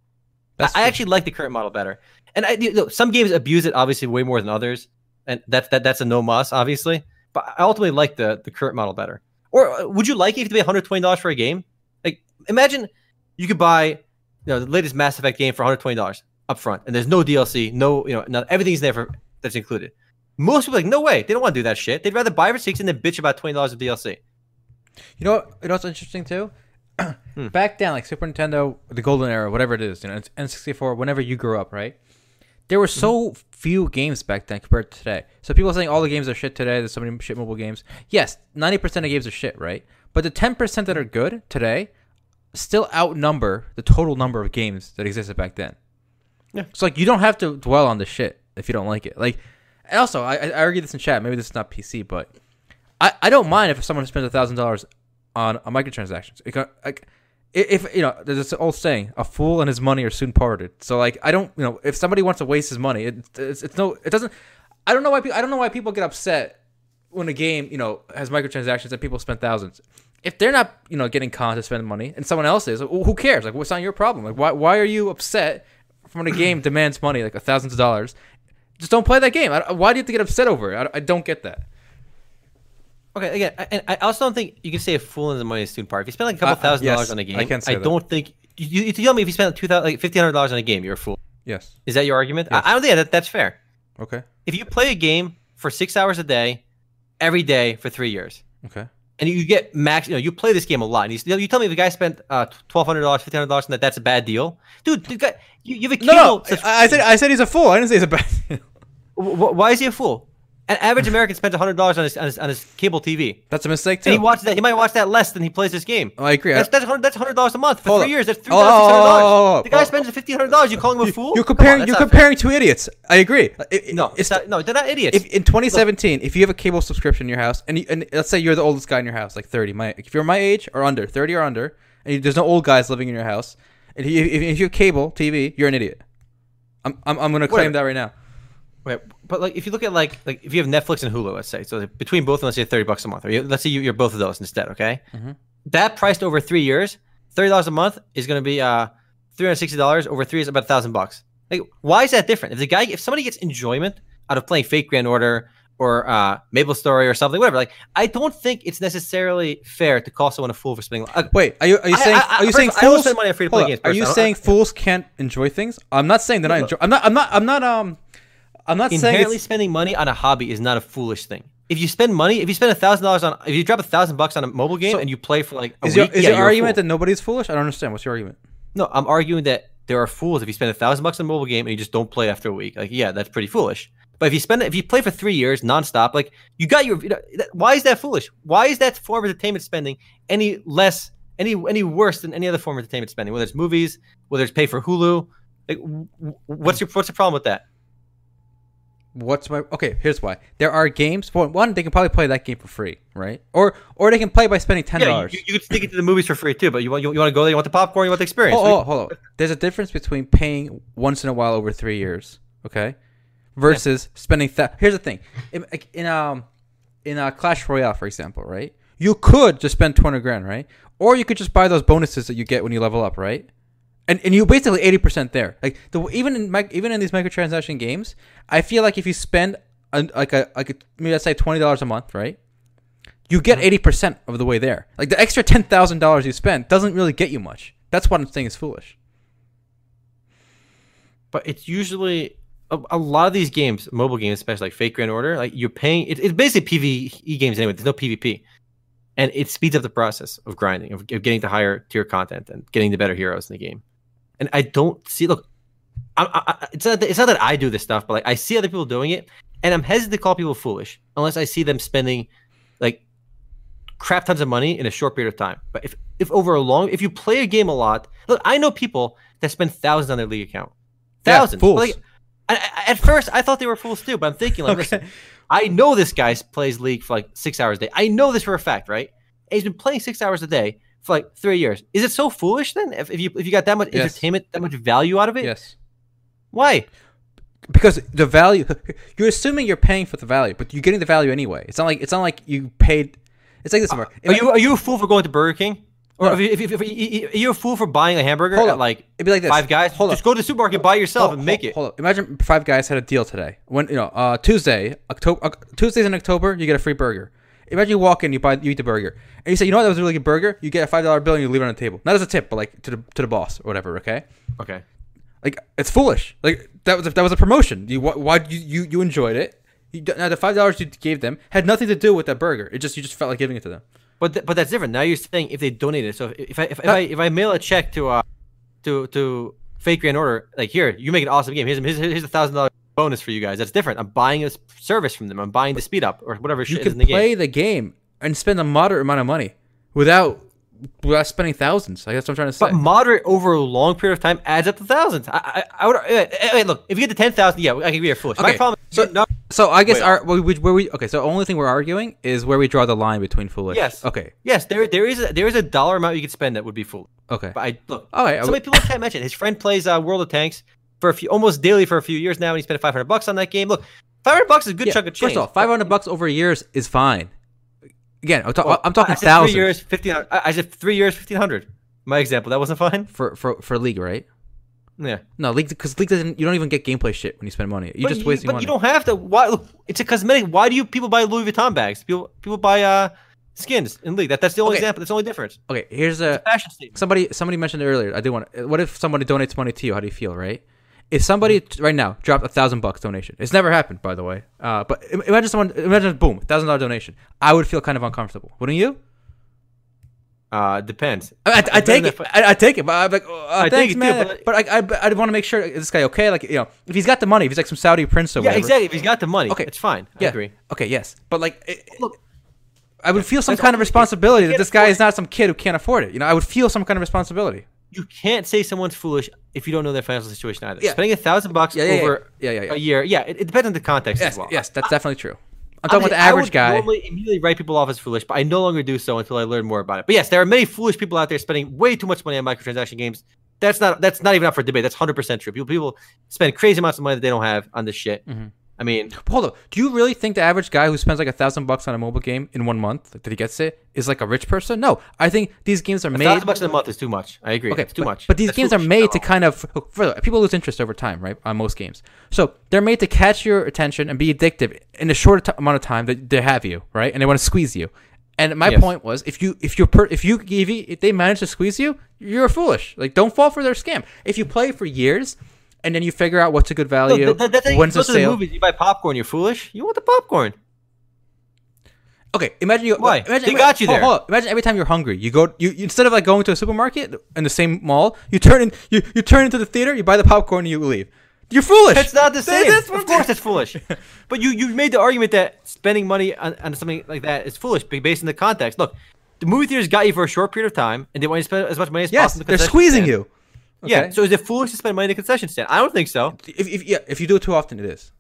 B: I,
A: That's
B: I
A: true.
B: actually like the current model better, and I you know, some games abuse it obviously way more than others, and that's that that's a no muss obviously. But I ultimately like the the current model better. Or uh, would you like it if you pay one hundred twenty dollars for a game? Like imagine you could buy you know the latest Mass Effect game for one hundred twenty dollars up front, and there's no DLC, no you know not everything's there for that's included. Most people are like no way, they don't want to do that shit. They'd rather buy for six and then bitch about twenty dollars of DLC.
A: You know what? You know what's interesting too?
B: Hmm.
A: Back down, like Super Nintendo, the golden era, whatever it is, you know, it's N64. Whenever you grew up, right? There were so mm-hmm. few games back then compared to today. So people are saying all the games are shit today. There's so many shit mobile games. Yes, ninety percent of games are shit, right? But the ten percent that are good today still outnumber the total number of games that existed back then.
B: Yeah.
A: So like you don't have to dwell on the shit if you don't like it. Like, and also I, I argue this in chat. Maybe this is not PC, but I, I don't mind if someone spends a thousand dollars on a microtransactions. It, like, if you know, there's this old saying: "A fool and his money are soon parted." So like, I don't, you know, if somebody wants to waste his money, it, it's, it's no, it doesn't. I don't know why. pe- I don't know why people get upset when a game, you know, has microtransactions and people spend thousands. If they're not, you know, getting caught to spend money and someone else is, who who cares? Like, what's not your problem? Like, why why are you upset when a game demands money, like a thousands of dollars? Just don't play that game. I, why do you have to get upset over it? I, I don't get that.
B: Okay, again, I- and I also don't think you can say a fool in the money is student part. If you spend like a couple
A: Uh,
B: thousand
A: yes,
B: dollars on a game,
A: I can say that.
B: don't think you, you tell me if you spend two thousand, like fifteen hundred dollars on a game, you're a fool.
A: Yes.
B: Is that your argument?
A: Yes.
B: I, I don't think that that's fair.
A: Okay.
B: If you play a game for six hours a day, every day for three years,
A: Okay.
B: and you get max, you know, you play this game a lot, and you, you tell me if a guy spent uh, twelve hundred dollars, fifteen hundred dollars, and that that's a bad deal, dude. Guy, you, you have a
A: No, no. I, I said I said he's a fool. I didn't say he's a bad.
B: Wh- wh- why is he a fool? An average American spends hundred dollars on his, on his on his cable TV,
A: That's a mistake too.
B: and he watches that. He might watch that less than he plays this game.
A: Oh, I agree.
B: That's that's hundred dollars a month for
A: Hold
B: three
A: up.
B: years. That's three
A: Oh,
B: thousand six hundred
A: oh, oh, oh,
B: dollars.
A: oh,
B: The guy
A: oh.
B: spends fifteen hundred dollars. You calling him a fool?
A: you're
B: Come on,
A: comparing. you're
B: not fair.
A: comparing two idiots. I agree. It-
B: No, it's not, no, they're not idiots.
A: If in 2017, if you have a cable subscription in your house, and, you, and let's say you're the oldest guy in your house, like 30, my if you're my age or under, 30 or under, and you, there's no old guys living in your house, and if, if, if you have cable TV, you're an idiot. I'm I'm, I'm gonna claim
B: Wait.
A: that right now.
B: Right, but like if you look at like like if you have Netflix and Hulu, let's say, so like, between both of them, let's say thirty bucks a month, or you, let's say you, you're both of those instead, okay?
A: Mhm.
B: That priced over three years, thirty dollars a month is going to be uh three hundred sixty dollars over three is about a thousand bucks. Like, why is that different? If the guy, if somebody gets enjoyment out of playing Fate/Grand Order or uh Maple Story or something, whatever, like I don't think it's necessarily fair to call someone a fool for spending. Uh,
A: Wait, are you are you
B: I-
A: saying
B: I- I-
A: are you saying
B: of I don't
A: fools?
B: spend money on free-to-play games,
A: Are you saying fools can't enjoy things? I'm not saying that I enjoy. I'm not. I'm not. I'm not. Um. I'm not saying
B: inherently
A: it's,
B: spending money on a hobby is not a foolish thing. If you spend money, if you spend a thousand dollars on, if you drop a thousand bucks on a mobile game
A: So,
B: and you play for like a
A: is
B: week,
A: your is
B: yeah,
A: your argument that nobody's foolish? I don't understand. What's your argument?
B: no, I'm arguing that there are fools if you spend a thousand bucks on a mobile game and you just don't play after a week. Like, yeah, that's pretty foolish. But if you spend, if you play for three years nonstop, like you got your, you know, that- why is that foolish? Why is that form of entertainment spending any less, any any worse than any other form of entertainment spending? Whether it's movies, whether it's pay for Hulu, like, what's your what's the problem with that?
A: What's my okay? Here's why. There are games. For one, they can probably play that game for free, right? Or or they can play by spending ten
B: Yeah,
A: dollars.
B: you, you stick it to the movies for free too, but you want you, you want to go there, you want the popcorn, you want the experience.
A: Oh, oh, hold on. There's a difference between paying once in a while over three years, okay, versus spending. Th- Here's the thing: in, in um in uh, Clash Royale, for example, right? You could just spend two hundred grand, right? Or you could just buy those bonuses that you get when you level up, right? And and you basically eighty percent there. Like the even in mic- even in these microtransaction games, I feel like if you spend a, like a like a, maybe let's say twenty dollars a month, right? You get mm-hmm. eighty percent of the way there. Like the extra ten thousand dollars you spend doesn't really get you much. That's what I'm saying is foolish.
B: but it's usually a, a lot of these games, mobile games, especially like Fake Grand Order, like you're paying. It, it's basically PVE games anyway. There's no PvP, and it speeds up the process of grinding, of, of getting to higher tier content and getting the better heroes in the game. And I don't see. Look, I, I, it's not. That, it's not that I do this stuff, but like I see other people doing it, and I'm hesitant to call people foolish unless I see them spending like crap tons of money in a short period of time. But if if over a long, if you play a game a lot, look, I know people that spend thousands on their league account,
A: Yeah,
B: thousands.
A: fools.
B: Like, I, I- at first, I thought they were fools too, but I'm thinking like, listen, I know this guy plays league for like six hours a day. I know this for a fact, right? And he's been playing six hours a day for like three years. Is it so foolish then? If, if you if you got that much
A: Yes.
B: entertainment, that much value out of it,
A: Yes.
B: why?
A: Because the value you're assuming you're paying for the value, but you're getting the value anyway. It's not like it's not like you paid it's like this Mark.
B: Are you are you a fool for going to Burger King? Or
A: No.
B: if, if, if, if, are you a fool for buying a hamburger
A: Hold
B: at
A: up.
B: like
A: It'd be like this.
B: Five Guys?
A: Hold
B: Just
A: up.
B: go to the supermarket, buy yourself,
A: Hold-
B: and make
A: hold-
B: it.
A: Hold up. Imagine Five Guys had a deal today. When you know, uh, Tuesday, October, uh, Tuesdays in October, you get a free burger. Imagine you walk in, you buy, you eat the burger, and you say, you know what, that was a really good burger. You get a five dollar bill and you leave it on the table, not as a tip, but like to the to the boss or whatever. Okay,
B: Okay.
A: like it's foolish. Like that was a, that was a promotion. You why, you, you you enjoyed it. You, now the five dollars you gave them had nothing to do with that burger. It just you just felt like giving it to them.
B: But th- but that's different. Now you're saying if they donated. it. So if I if, if I if I mail a check to uh to to Fate/Grand Order, like here, you make an awesome game. Here's here's, here's a thousand dollar bonus for you guys. That's different. I'm buying a service from them. I'm buying the speed up or whatever
A: You
B: shit is
A: can
B: in the game.
A: play
B: game.
A: the game and spend a moderate amount of money without without spending thousands. I guess what I'm trying to say.
B: But moderate over a long period of time adds up to thousands. I I, I would uh, uh, look if you get to ten thousand, yeah, I can be a foolish. My problem is
A: so-
B: no,
A: So I guess
B: Wait.
A: our where we, where we okay. So the only thing we're arguing is where we draw the line between foolish.
B: Yes.
A: Okay.
B: yes, there there is a, there is a dollar amount you could spend that would be foolish.
A: Okay.
B: But I look,
A: Okay. I
B: so many people can't mention. His friend plays uh, World of Tanks for a few, almost daily for a few years now, and he spent 500 bucks on that game. Look, 500 bucks is a good
A: yeah,
B: chunk of change.
A: First of all, five hundred bucks over years is fine. Again, I'm, ta-
B: Well,
A: I'm talking
B: I
A: thousands
B: Three years, 1500. I said three years, 1500. My example, that wasn't fine.
A: for for for league, right?
B: Yeah,
A: No, league because league doesn't. You don't even get gameplay shit when you spend money. You're
B: but
A: just
B: you,
A: wasting
B: but
A: money.
B: you don't have to. Why? Look, it's a cosmetic. Why do you people buy Louis Vuitton bags? People people buy uh skins in league. That that's the only
A: Okay.
B: example. That's the only difference.
A: Okay, here's a
B: Fashion statement.
A: somebody somebody mentioned it earlier. I do want. What if somebody donates money to you? How do you feel, right? If somebody right now dropped a thousand bucks donation, it's never happened, by the way. Uh, but imagine someone, imagine boom, thousand dollar donation. I would feel kind of uncomfortable, wouldn't you?
B: Uh, depends.
A: I, I, I take it. I, I take it, but I'm like, oh,
B: I
A: thanks,
B: it too,
A: man.
B: but-
A: but I, I, I want to make sure is this guy okay? Like, you know, if he's got the money, if he's like some Saudi prince or
B: Yeah,
A: whatever.
B: exactly. If he's got the money,
A: Okay.
B: it's fine. I
A: Yeah.
B: agree.
A: Okay, yes, but like, it,
B: Look,
A: I would feel some kind of responsibility that this guy is not some kid who can't afford it. You know, I would feel some kind of responsibility.
B: You can't say someone's foolish if you don't know their financial situation either.
A: Yeah.
B: Spending a thousand bucks
A: Yeah, yeah,
B: over
A: Yeah, yeah, yeah.
B: a year, yeah, it, it depends on the context
A: Yes,
B: as well.
A: yes, that's definitely true. I'm
B: I
A: talking
B: mean,
A: about the
B: I
A: average
B: would
A: guy.
B: normally immediately write people off as foolish, but I no longer do so until I learn more about it. But yes, there are many foolish people out there spending way too much money on microtransaction games. That's not that's not even up for debate. That's hundred percent true. People people spend crazy amounts of money that they don't have on this shit.
A: Mhm.
B: I mean,
A: Hold up. Do you really think the average guy who spends like a thousand bucks on a mobile game in one month that he gets it is like a rich person? No, I think these games are
B: a
A: made.
B: thousand bucks in a month is too much. I agree.
A: Okay,
B: it's too
A: but,
B: much.
A: But these
B: That's
A: games are made to kind of further. People lose interest over time, right? On most games, so they're made to catch your attention and be addictive in a short t- amount of time that they have you, right? And they want to squeeze you. And my
B: Yes.
A: point was, if you if you per, if you if, you if they manage to squeeze you, you're foolish. Like, don't fall for their scam. If you play for years and then you figure out what's a good
B: No,
A: value,
B: that, that, that's how you
A: when's
B: go
A: the
B: to the movies. You buy popcorn. You're foolish. You want the popcorn.
A: Okay, imagine you.
B: Why?
A: Imagine,
B: They got you
A: hold-
B: there.
A: hold. Imagine every time you're hungry, you go. You, you instead of like going to a supermarket in the same mall, you turn in. You, you turn into the theater. You buy the popcorn and you leave. You're foolish.
B: It's not the same.
A: That's
B: of course, it's foolish. But you you made the argument that spending money on, on something like that is foolish based on the context. Look, the movie theaters got you for a short period of time, and they want you to spend as much money as
A: Yes,
B: possible. the
A: they're squeezing
B: stand.
A: You.
B: Yeah. So is it foolish to spend money in the concession stand? I don't think so.
A: If, if yeah, if you do it too often, it is.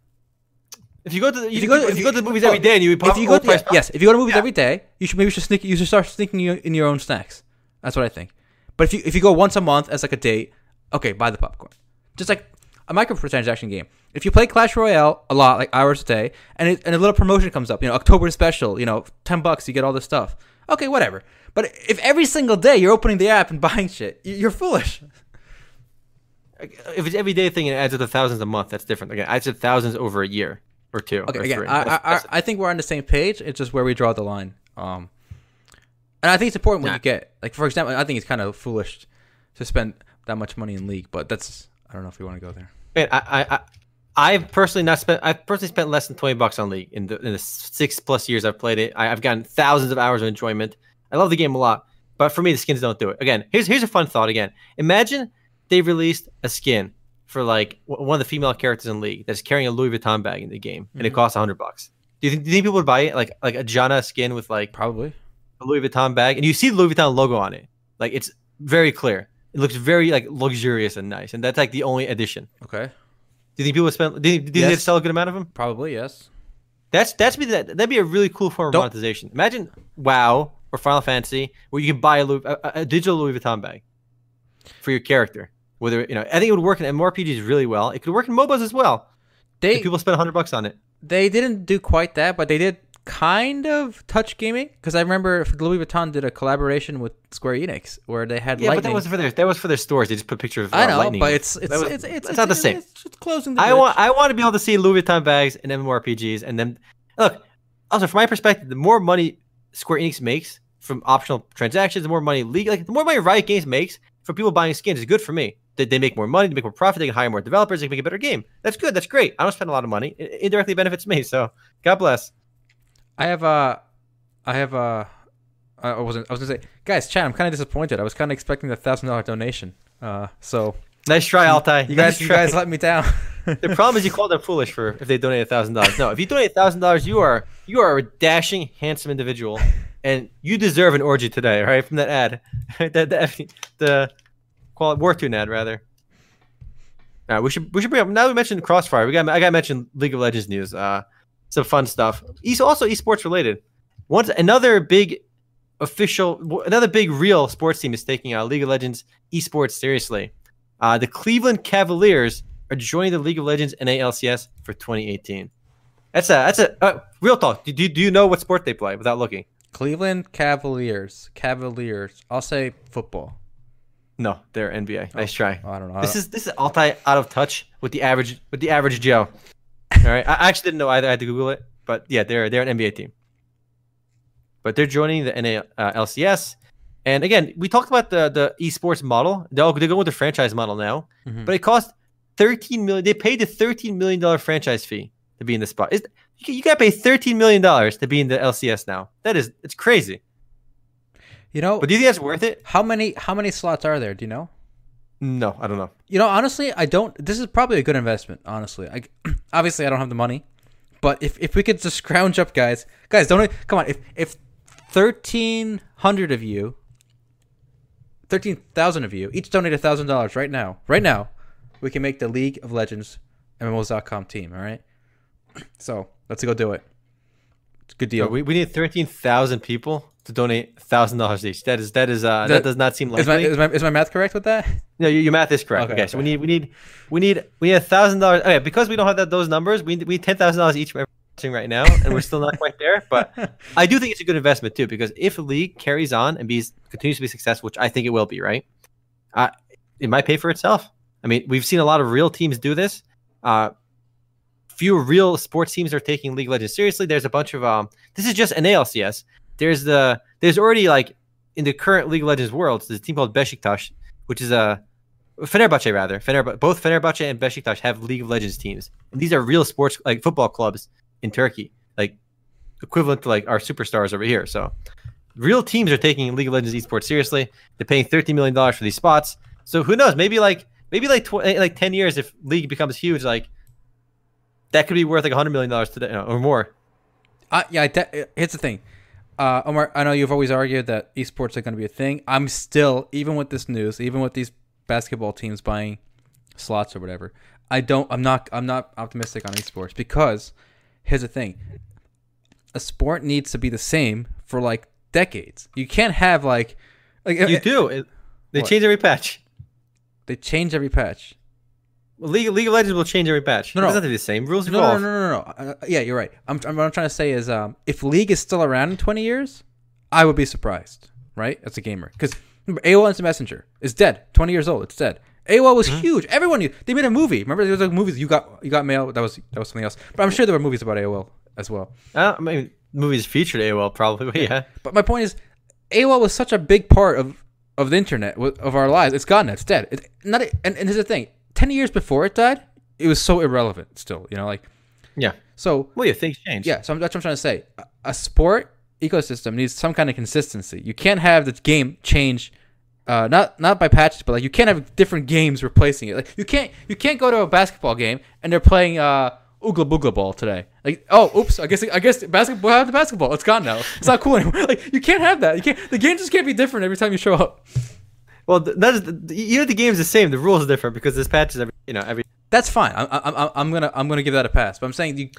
B: If you go to the,
A: If
B: you,
A: you go to-
B: if
A: if
B: you
A: you-
B: go to the movies
A: oh,
B: every day and you
A: if you go to,
B: price,
A: yes, if you go to movies
B: Yeah.
A: every day, you should maybe you should sneak. You should start sneaking your, in your own snacks. That's what I think. But if you if you go once a month as like a date, okay, buy the popcorn. Just like a microtransaction game. If you play Clash Royale a lot, like hours a day, and it, and a little promotion comes up, you know, October special, you know, ten bucks, you get all this stuff. Okay, whatever. But if every single day you're opening the app and buying shit, you're foolish.
B: If it's everyday thing and it adds up to thousands a month, that's different. Again, adds up thousands over a year or two.
A: Okay,
B: or
A: again,
B: three.
A: I,
B: That's-
A: I, I,
B: that's-
A: I think we're on the same page. It's just where we draw the line. Um, and I think it's important when
B: Nah.
A: you get like, for example, I think it's kind of foolish to spend that much money in league, but that's I don't know if we want to go there.
B: Man, I, I, I, I've personally not spent. I've personally spent less than twenty bucks on League in the in the six plus years I've played it. I, I've gotten thousands of hours of enjoyment. I love the game a lot, but for me, the skins don't do it. Again, here's here's a fun thought. Again, imagine they released a skin for like one of the female characters in League that's carrying a Louis Vuitton bag in the game, and it
A: Mhm.
B: costs hundred bucks. Do you think, do you think people would buy it? Like like a Janna skin with like
A: Probably.
B: a Louis Vuitton bag, and you see the Louis Vuitton logo on it. Like it's very clear. It looks very like luxurious and nice, and that's like the only addition.
A: Okay.
B: Do you think people would spend? Do you, do you think
A: Yes.
B: they'd sell a good amount of them?
A: Probably yes.
B: That's that's be that that'd be a really cool form of
A: Don't-
B: monetization. Imagine WoW or Final Fantasy where you can buy a, Louis, a- a digital Louis Vuitton bag for your character. Whether you know, I think it would work in MMORPGs really well. It could work in MOBAs as well.
A: They
B: If people spend hundred bucks on it.
A: they didn't do quite that, but they did kind of touch gaming because I remember Louis Vuitton did a collaboration with Square Enix where they had
B: Yeah, but that was for their that was for their stores. They just put pictures of uh,
A: I know,
B: lightning.
A: but it's it's
B: was-
A: it's, it's,
B: that's not the same.
A: It's, it's closing the
B: I want I want to be able to see Louis Vuitton bags in MMORPGs, and then look. Also, from my perspective, the more money Square Enix makes from optional transactions, the more money League, like the more money Riot Games makes from people buying skins is good for me. They, they make more money, they make more profit, they can hire more developers, they can make a better game. That's good. That's great. I don't spend a lot of money. It indirectly benefits me. So God bless.
A: I have a, I have a, I wasn't. I was gonna say, guys, chat. I'm kind of disappointed. I was kind of expecting a thousand dollar donation. Uh, so
B: Nice try, Altai.
A: you
B: Nice
A: guys, you
B: try.
A: guys let me down.
B: The problem is you call them foolish for if they donate a thousand dollars. No, if you donate a thousand dollars, you are you are a dashing, handsome individual, and you deserve an orgy today. Right, from that ad, the the, the War Tune ad rather. All right, we should we should bring up now. We mentioned Crossfire. We got I got to mention League of Legends news. Uh, some fun stuff. E- also esports related. Once another big official, another big real sports team is taking uh, League of Legends esports seriously. Uh, the Cleveland Cavaliers are joining the League of Legends NALCS for 2018. That's a that's a uh, real talk. Do, do, do you know what sport they play without looking?
A: Cleveland Cavaliers. Cavaliers. I'll say football.
B: No, they're NBA. Nice try.
A: I don't know.
B: This is this is Altai out of touch with the average with the average Joe. All right, I actually didn't know either. I had to Google it, but yeah, they're they're an NBA team. But they're joining the NA, uh, LCS, and again, we talked about the the esports model. They're they're going with the franchise model now,
A: Mhm.
B: but it cost thirteen million. They paid the thirteen million dollar franchise fee to be in the spot. Is you, you got to pay thirteen million dollars to be in the LCS now? That is it's crazy.
A: You know
B: But do you think that's worth it?
A: how many how many slots are there? Do you know?
B: No, I don't know.
A: You know, honestly, I don't. This is probably a good investment. Honestly, I, obviously I don't have the money, but if, if we could just scrounge up, guys, guys, don't come on. If if thirteen hundred of you, thirteen thousand of you, each donate a thousand dollars right now, right now, we can make the League of Legends MMOs.com team. All right, so let's go do it. A good deal.
B: We, we need thirteen thousand people to donate thousand dollars each. That is that is uh that,
A: That-
B: does not seem
A: is my,
B: likely.
A: is my is my math correct with that?
B: no, your, your math is correct.
A: Okay,
B: Okay, so we need we need we need we need a thousand dollars. Okay, because we don't have that those numbers, we need, we need ten thousand dollars each from everyone watching right now, and we're still not quite there. But I do think it's a good investment too, because if the league carries on and be continues to be successful, which I think it will be, right? Uh, it might pay for itself. I mean, we've seen a lot of real teams do this. Uh, few real sports teams are taking League of Legends seriously. There's a bunch of um. This is just an ALCS. There's the there's already like in the current League of Legends world, there's a team called Besiktas, which is a Fenerbahce rather. Fener, both Fenerbahce and Besiktas have League of Legends teams, and these are real sports like football clubs in Turkey, like equivalent to like our superstars over here. So real teams are taking League of Legends esports seriously. They're paying thirty million dollars for these spots. So who knows? Maybe like maybe like tw- like ten years if League becomes huge, like that could be worth like hundred million dollars today or more.
A: Uh, yeah, de- here's the thing. Uh, Omar, I know you've always argued that esports are going to be a thing. I'm still, even with this news, even with these basketball teams buying slots or whatever, I don't. I'm not. I'm not optimistic on esports because here's the thing: a sport needs to be the same for like decades. You can't have like like
B: You do. It, they
A: What?
B: change every patch.
A: they change every patch.
B: League, League of Legends will change every patch.
A: No,
B: No,
A: no.
B: It's not the same. Rules
A: No, no,
B: evolve.
A: no, no, no. no. Uh, yeah, you're right. I'm, I'm what I'm trying to say is, um, if League is still around in 20 years, I would be surprised, right? As a gamer, because AOL Instant Messenger is dead. 20 years old. It's dead. AOL was huge. Everyone knew. They made a movie. Remember, there was like movies. You got you got mail. That was that was something else. But I'm sure there were movies about AOL as well.
B: Uh, I mean, movies featured AOL probably, but yeah.
A: But my point is, AOL was such a big part of of the internet of our lives. It's gone. It's dead. It's not. And, and here's the thing: ten years before it died, it was so irrelevant. Still, you know, like
B: Yeah.
A: so.
B: Well, yeah, things change.
A: Yeah, so that's what I'm trying to say. A, a sport ecosystem needs some kind of consistency. You can't have the game change. Uh, not not by patches, but like you can't have different games replacing it. Like you can't you can't go to a basketball game and they're playing uh Oogla Boogla Ball today. Like oh oops, I guess I guess basketball have the basketball. It's gone now. It's not cool anymore. Like you can't have that. You can't. The game just can't be different every time you show up.
B: Well, th- that is the, even if the game's the same, the rules are different because there's patches every, you know, every.
A: That's fine. I'm I'm, I'm- gonna I'm gonna give that a pass. But I'm saying you,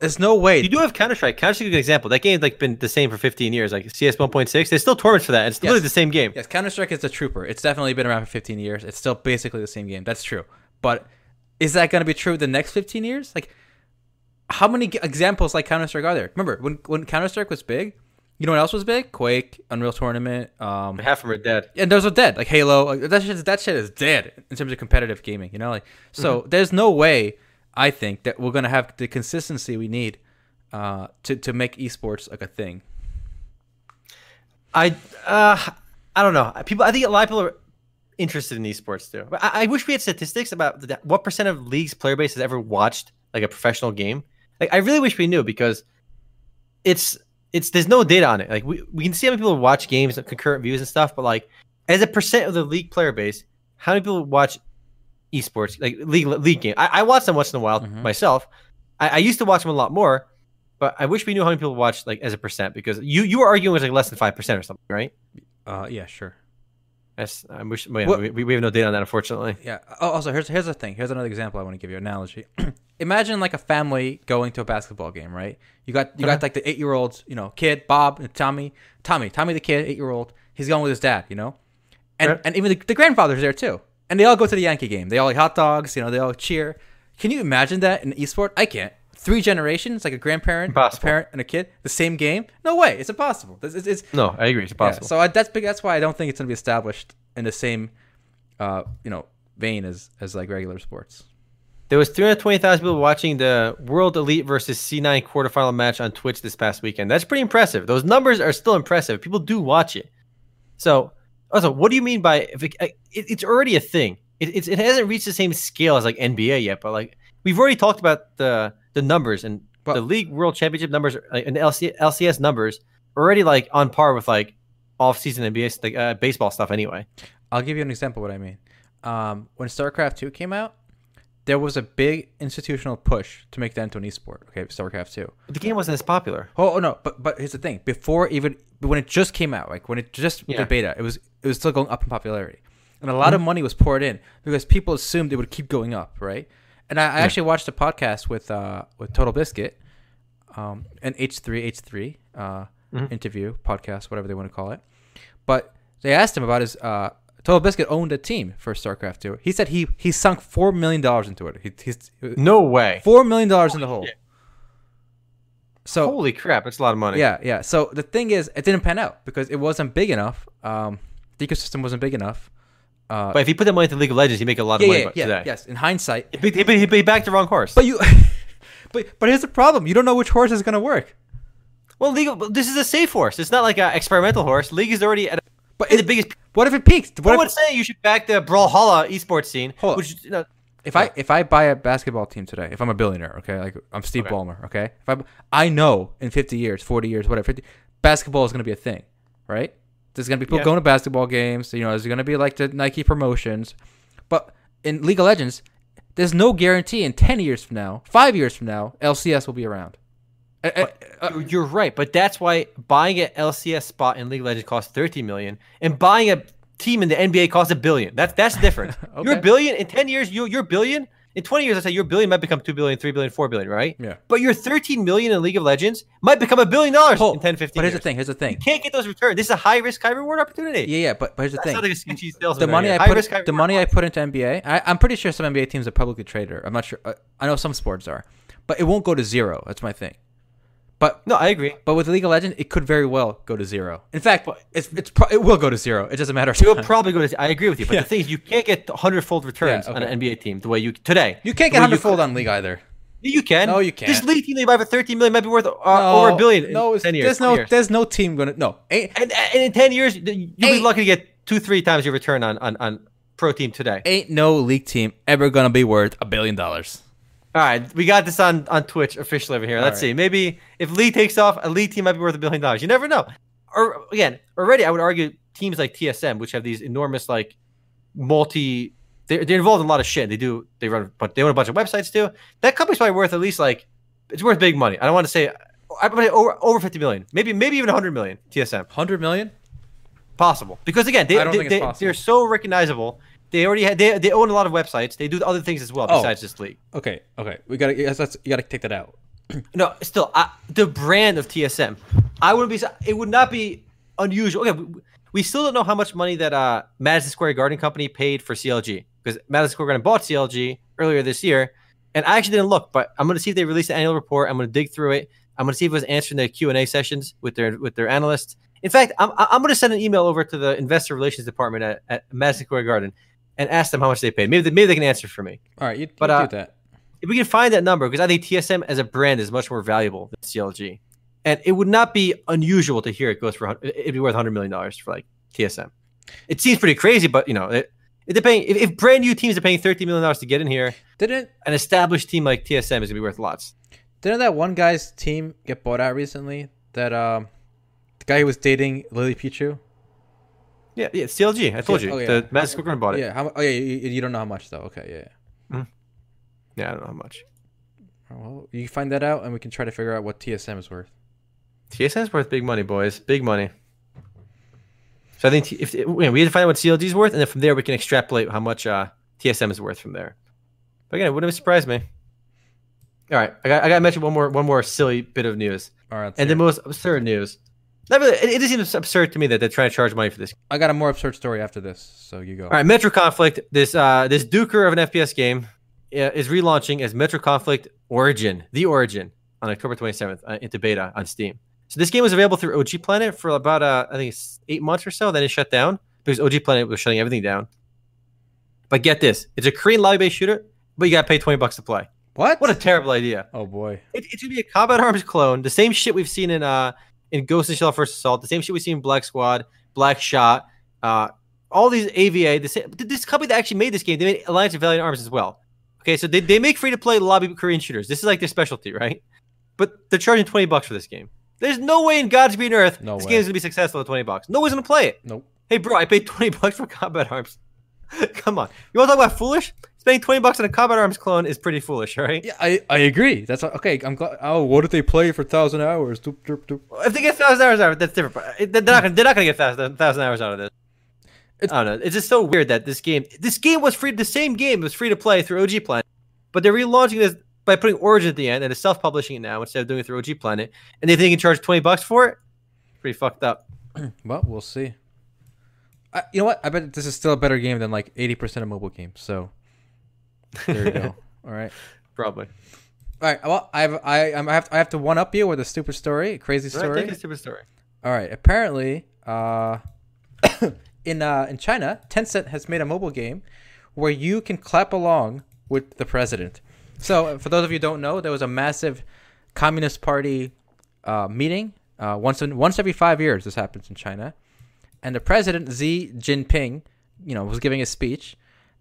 A: there's no way.
B: You do have Counter Strike. Counter Strike is a good example. That game's like been the same for 15 years. Like CS 1.6, there's still tournaments for that. It's literally the same game.
A: Yes, Counter Strike is a trooper. It's definitely been around for 15 years. It's still basically the same game. That's true. But is that going to be true the next 15 years? Like, how many g- examples like Counter Strike are there? Remember when when Counter Strike was big? You know what else was big? Quake, Unreal Tournament, um,
B: Half of them are dead.
A: and those are dead. Like Halo, like, that shit. That shit is dead in terms of competitive gaming. You know, like so. There's no way I think that we're gonna have the consistency we need uh, to to make esports like a thing.
B: I uh, I don't know. People, I think a lot of people are interested in esports too. But I, I wish we had statistics about the, what percent of league's player base has ever watched like a professional game. Like, I really wish we knew because it's it's there's no data on it. Like, we, we can see how many people watch games, concurrent views and stuff, but like as a percent of the league player base, how many people watch esports like league league game? I, I watch them once in a while
A: Mhm.
B: myself. I, I used to watch them a lot more. But I wish we knew how many people watch like as a percent because you you were arguing it was like less than five percent or something, right?
A: Uh, yeah, sure.
B: That's I wish well, yeah,
A: What-
B: we, we have no data on that unfortunately.
A: Yeah. Oh, also, here's here's the thing. Here's another example I want to give you. Analogy. Imagine like a family going to a basketball game, right? You got you got
B: uh-huh.
A: like the eight year olds, you know, kid Bob and Tommy, Tommy, Tommy the kid, eight year old. He's going with his dad, you know, and
B: Right.
A: and even the, the grandfather's there too, and they all go to the Yankee game. They all like hot dogs, you know, they all cheer. Can you imagine that in esport? I can't. Three generations, like a grandparent,
B: Impossible.
A: a parent, and a kid, the same game? No way. It's impossible. It's, it's, it's
B: No, I agree. It's
A: yeah, so I, that's big. That's why I don't think it's gonna be established in the same, uh, you know, vein as as like regular sports.
B: there was 320,000 people watching the World Elite versus C9 quarterfinal match on Twitch this past weekend. That's pretty impressive. Those numbers are still impressive. People do watch it. So, also, what do you mean by if it, it, it's already a thing? It, it's, it hasn't reached the same scale as like NBA yet, but like we've already talked about the the numbers and
A: Well-
B: the league world championship numbers and the LC, LCS numbers are already like on par with like off season NBA like, uh, baseball stuff anyway.
A: I'll give you an example of what I mean. Um, when StarCraft two came out, there was a big institutional push to make that into an esport. Okay, StarCraft two.
B: But the game wasn't as popular.
A: Oh, oh no, but but here's the thing: before even when it just came out, like when it just
B: Yeah.
A: the beta, it was it was still going up in popularity, and a lot of money was poured in because people assumed it would keep going up, right? And I, I actually watched a podcast with uh with Total Biscuit, um, an H three H three uh interview podcast, whatever they want to call it, but they asked him about his uh. Total Biscuit owned a team for StarCraft 2. He said he he sunk four million dollars into it. He, he's
B: No way.
A: four million dollars in the hole.
B: shit.
A: So
B: Holy crap! That's a lot of money.
A: yeah, yeah. So the thing is, it didn't pan out because it wasn't big enough. Um, the ecosystem wasn't big enough. Uh,
B: But if you put that money into League of Legends, you make a lot of
A: yeah,
B: money
A: yeah, yeah,
B: today.
A: yes. In hindsight,
B: He, he, he, he backed the wrong horse.
A: but you, but but here's the problem: you don't know which horse is gonna work.
B: well, League. of- This is a safe horse. It's not like an experimental horse. League is already at. A,
A: But
B: the biggest.
A: what if it peaks? What
B: I
A: would
B: say you should back the Brawlhalla esports scene,
A: Hold on.
B: which you know,
A: if I if I buy a basketball team today, if I'm a billionaire, okay, like I'm Steve
B: Okay.
A: Ballmer, okay, if I I know in 50 years, 40 years, whatever, 50, basketball is gonna be a thing, right? There's gonna be people
B: Yeah.
A: going to basketball games. You know, there's gonna be like the Nike promotions, but in League of Legends, there's no guarantee in 10 years from now, five years from now, LCS will be around. Uh, uh,
B: You're- right, but that's why buying an LCS spot in League of Legends costs 30 million, and buying a team in the NBA costs a billion. That's that's different. You're a billion in 10 years. You you're a billion. In 20 years, I say your billion might become 2 billion, 3 billion, 4 billion, right?
A: Yeah.
B: But your 13 million in League of Legends might become a billion dollars
A: Oh,
B: in 10, 15
A: But here's
B: years.
A: the thing. Here's the
B: You
A: thing.
B: can't get those returns. This is a high risk, high reward opportunity.
A: Yeah, yeah. But, but here's the
B: That
A: thing.
B: sounds like a sketchy salesman
A: the money. I put
B: risk,
A: the money I put into NBA, I, I'm pretty sure some NBA teams are publicly traded. I'm not sure. uh, I know some sports are, but it won't go to zero. That's my thing. But
B: No, I agree.
A: but with League of Legends, it could very well go to zero. In fact, it's it's pro- it will go to zero. It doesn't matter.
B: It will probably go to. I agree with you, but
A: Yeah.
B: the thing is, you can't get hundred-fold returns
A: Yeah,
B: on an NBA team the way you today.
A: you can't get
B: way
A: hundred fold on League either.
B: You can.
A: No, you can't.
B: This league team they buy for 13 million might be worth uh, over a billion.
A: No, it's,
B: 10 years.
A: there's no
B: years.
A: there's no team gonna no.
B: And, and in 10 years, you'll be lucky to get two, three times your return on on, on pro team today.
A: ain't no league team ever gonna be worth a billion dollars.
B: All right, we got this on on Twitch officially over here. Let's
A: right.
B: see. Maybe if Lee takes off, a league team might be worth a billion dollars. You never know. Or again, already I would argue teams like TSM, which have these enormous like multi, they're, they're involved in a lot of shit. They do they run, but they own a bunch of websites too. That company's probably worth at least like it's worth big money. I don't want to say. I probably over over 50 million, maybe maybe even 100 million. TSM
A: Hundred million?
B: possible because again they, they,
A: think it's
B: they,
A: possible.
B: they're so recognizable. They already had they, they own a lot of websites. They do other things as well
A: Oh.
B: besides just league.
A: Okay, okay. We gotta yes, that's, you gotta take that out.
B: No, still, I, the brand of TSM, I wouldn't be. It would not be unusual. Okay, we, we still don't know how much money that uh, Madison Square Garden Company paid for CLG because Madison Square Garden bought CLG earlier this year, and I actually didn't look, but I'm going to see if they released the annual report. I'm going to dig through it. I'm going to see if it was answering the Q and A sessions with their with their analysts. In fact, I'm I'm going to send an email over to the investor relations department at, at Madison Square Garden and ask them how much they paid. Maybe they, maybe they can answer for me
A: All right, you,
B: But,
A: you
B: uh,
A: do that.
B: if we can find that number, because I think TSM as a brand is much more valuable than CLG, and it would not be unusual to hear it goes for it'd be worth hundred million dollars for like TSM. It seems pretty crazy, but you know, it, it they're if, if brand new teams are paying thirty million dollars to get in here,
A: Didn't
B: an established team like TSM is gonna be worth lots.
A: didn't that one guy's team get bought out recently? That um, the guy who was dating Lily Pichu.
B: Yeah, yeah, CLG. I told
A: Yeah,
B: you,
A: oh, yeah.
B: the Madison Square bought it.
A: Yeah. How? Oh yeah. You, you don't know how much though. Okay. Yeah. yeah.
B: yeah, I don't know how much.
A: Well, you find that out, and we can try to figure out what TSM is worth.
B: TSM is worth big money, boys. Big money. So I think t- if you know, we have to find out what CLG is worth, and then from there we can extrapolate how much uh, TSM is worth from there. But again, it wouldn't surprise me. All right, I got I got to mention one more one more silly bit of news,
A: All right.
B: and the most absurd news. It, just seems absurd to me that they're trying to charge money for this.
A: I got a more absurd story after this, so you go.
B: All right, Metro Conflict. This uh this duker of an FPS game uh, is relaunching as Metro Conflict Origin, the Origin, on October 27th uh, into beta on Steam. So this game was available through OG Planet for about uh, I think it's eight months or so. Then it shut down because OG Planet was shutting everything down. But get this, it's a Korean lobby-based shooter, but you got to pay 20 bucks to play.
A: What?
B: What a terrible idea!
A: oh boy.
B: It, it's gonna be a Combat Arms clone, the same shit we've seen in uh in Ghost in the Shell First Assault, the same shit we see in Black Squad, Black Shot, uh, all these AVA. The same, this company that actually made this game, they made Alliance of Valiant Arms as well. Okay, so they, they make free to play lobby Korean shooters. This is like their specialty, right? But they're charging twenty bucks for this game. There's no way in God's green earth
A: No
B: this
A: way.
B: game is gonna be successful at twenty bucks. No one's gonna play it.
A: Nope.
B: Hey, bro, I paid twenty bucks for Combat Arms. Come on, you want to talk about foolish? Spending twenty bucks on a Combat Arms clone is pretty foolish, right?
A: Yeah, I, I agree. That's okay. I'm glad. Oh, what did they play for thousand hours? Doop, doop, doop.
B: If they get thousand hours out of it, that's different. But uh, they're not gonna, they're not gonna get thousand, thousand hours out of this.
A: It's-
B: I don't know. It's just so weird that this game, this game was free. The same game was free to play through OG Planet, but they're relaunching this by putting Origin at the end and it's self-publishing it now instead of doing it through OG Planet, and they think they can charge twenty bucks for it. Pretty fucked up.
A: Well, we'll see. I, you know what? I bet this is still a better game than like eighty percent of mobile games. So there you go. All right.
B: Probably.
A: All right. Well, I've I I'm, I have I have to one up you with a stupid story, a crazy
B: All right,
A: story.
B: take a stupid story.
A: All right. Apparently, uh, in uh, in China, Tencent has made a mobile game where you can clap along with the president. So, for those of you who don't know, there was a massive Communist Party uh, meeting uh, once in, once every five years. This happens in China, and the president Xi Jinping, you know, was giving a speech,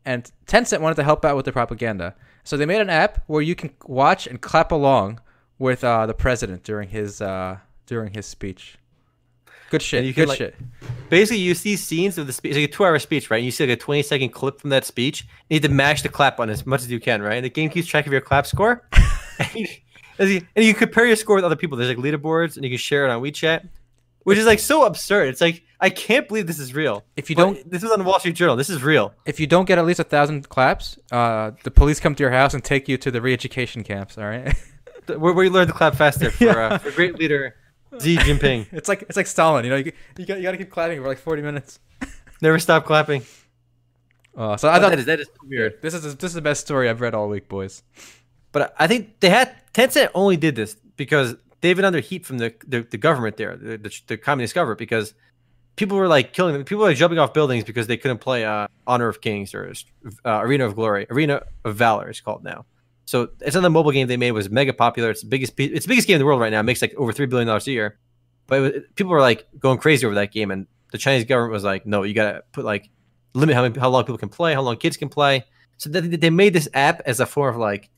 A: and Tencent wanted to help out with the propaganda. So they made an app where you can watch and clap along with uh, the president during his uh, during his speech. Good shit.
B: And you
A: Good
B: like-
A: shit.
B: Basically, you see scenes of the speech, it's like a two-hour speech, right? And you see like a twenty-second clip from that speech. You need to mash the clap button as much as you can, right? And the game keeps track of your clap score. and, you, as you- and you compare your score with other people. There's like leaderboards, and you can share it on WeChat, which is like so absurd. It's like I can't believe this is real.
A: If you
B: But
A: don't
B: this was on the Wall Street Journal. This is real.
A: if you don't get at least a thousand claps, uh, the police come to your house and take you to the re-education camps. All right.
B: Where, where you learn to clap faster for, uh, for great leader Xi Jinping.
A: it's like it's like Stalin. You know, you you got you got to keep clapping for like forty minutes.
B: Never stop clapping.
A: Uh, so I thought
B: that is that is weird.
A: this is this is the best story I've read all week, boys.
B: But I think they had Tencent only did this because they've been under heat from the the, the government there, the, the, the communist government, because people were like killing them. People were like, jumping off buildings because they couldn't play uh, Honor of Kings or uh, Arena of Glory, Arena of Valor is called now. So it's another mobile game they made was mega popular. It's the biggest it's the biggest game in the world right now. It makes like over three billion dollars a year. But it was, people were like going crazy over that game, and the Chinese government was like, "No, you gotta put like limit how many, how long people can play, how long kids can play." So they, they made this app as a form of like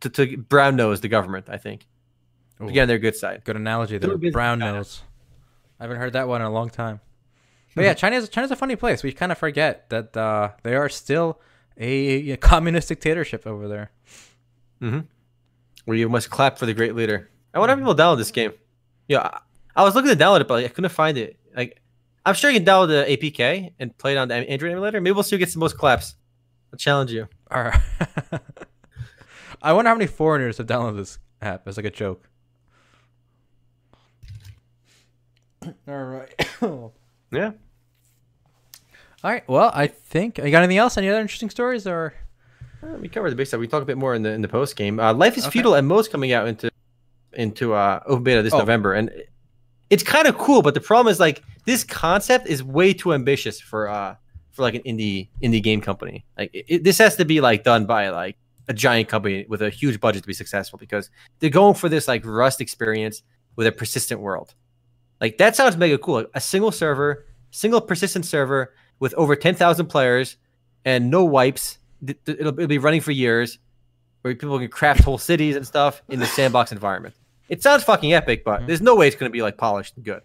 B: to, to brown nose the government. I think get on their good side.
A: Good analogy there. Brown nose. I haven't heard that one in a long time. But yeah, China's China's a funny place. We kind of forget that uh, they are still a, a communist dictatorship over there.
B: Mm-hmm. Where you must clap for the great leader. I wonder if people download this game. Yeah, I, I was looking to download it, but I couldn't find it. Like, I'm sure you can download the APK and play it on the Android emulator. Maybe we'll see who gets the most claps. I'll challenge you.
A: All right. I wonder how many foreigners have downloaded this app as like a joke. All right.
B: Yeah.
A: All right. Well, I think you got anything else? Any other interesting stories or?
B: Uh, we covered the big stuff. We talk a bit more in the in the post game. Uh, Life is
A: Okay.
B: Feudal and most coming out into into uh, open beta this
A: Oh.
B: November, and it's kind of cool. But the problem is like this concept is way too ambitious for uh for like an indie indie game company. Like it, it- this has to be like done by like a giant company with a huge budget to be successful because they're going for this like Rust experience with a persistent world. Like that sounds mega cool. Like, a single server, single persistent server with over ten thousand players and no wipes. It'll, it'll be running for years, where people can craft whole cities and stuff in the sandbox environment. It sounds fucking epic, but mm-hmm. there's no way it's going to be like polished and good.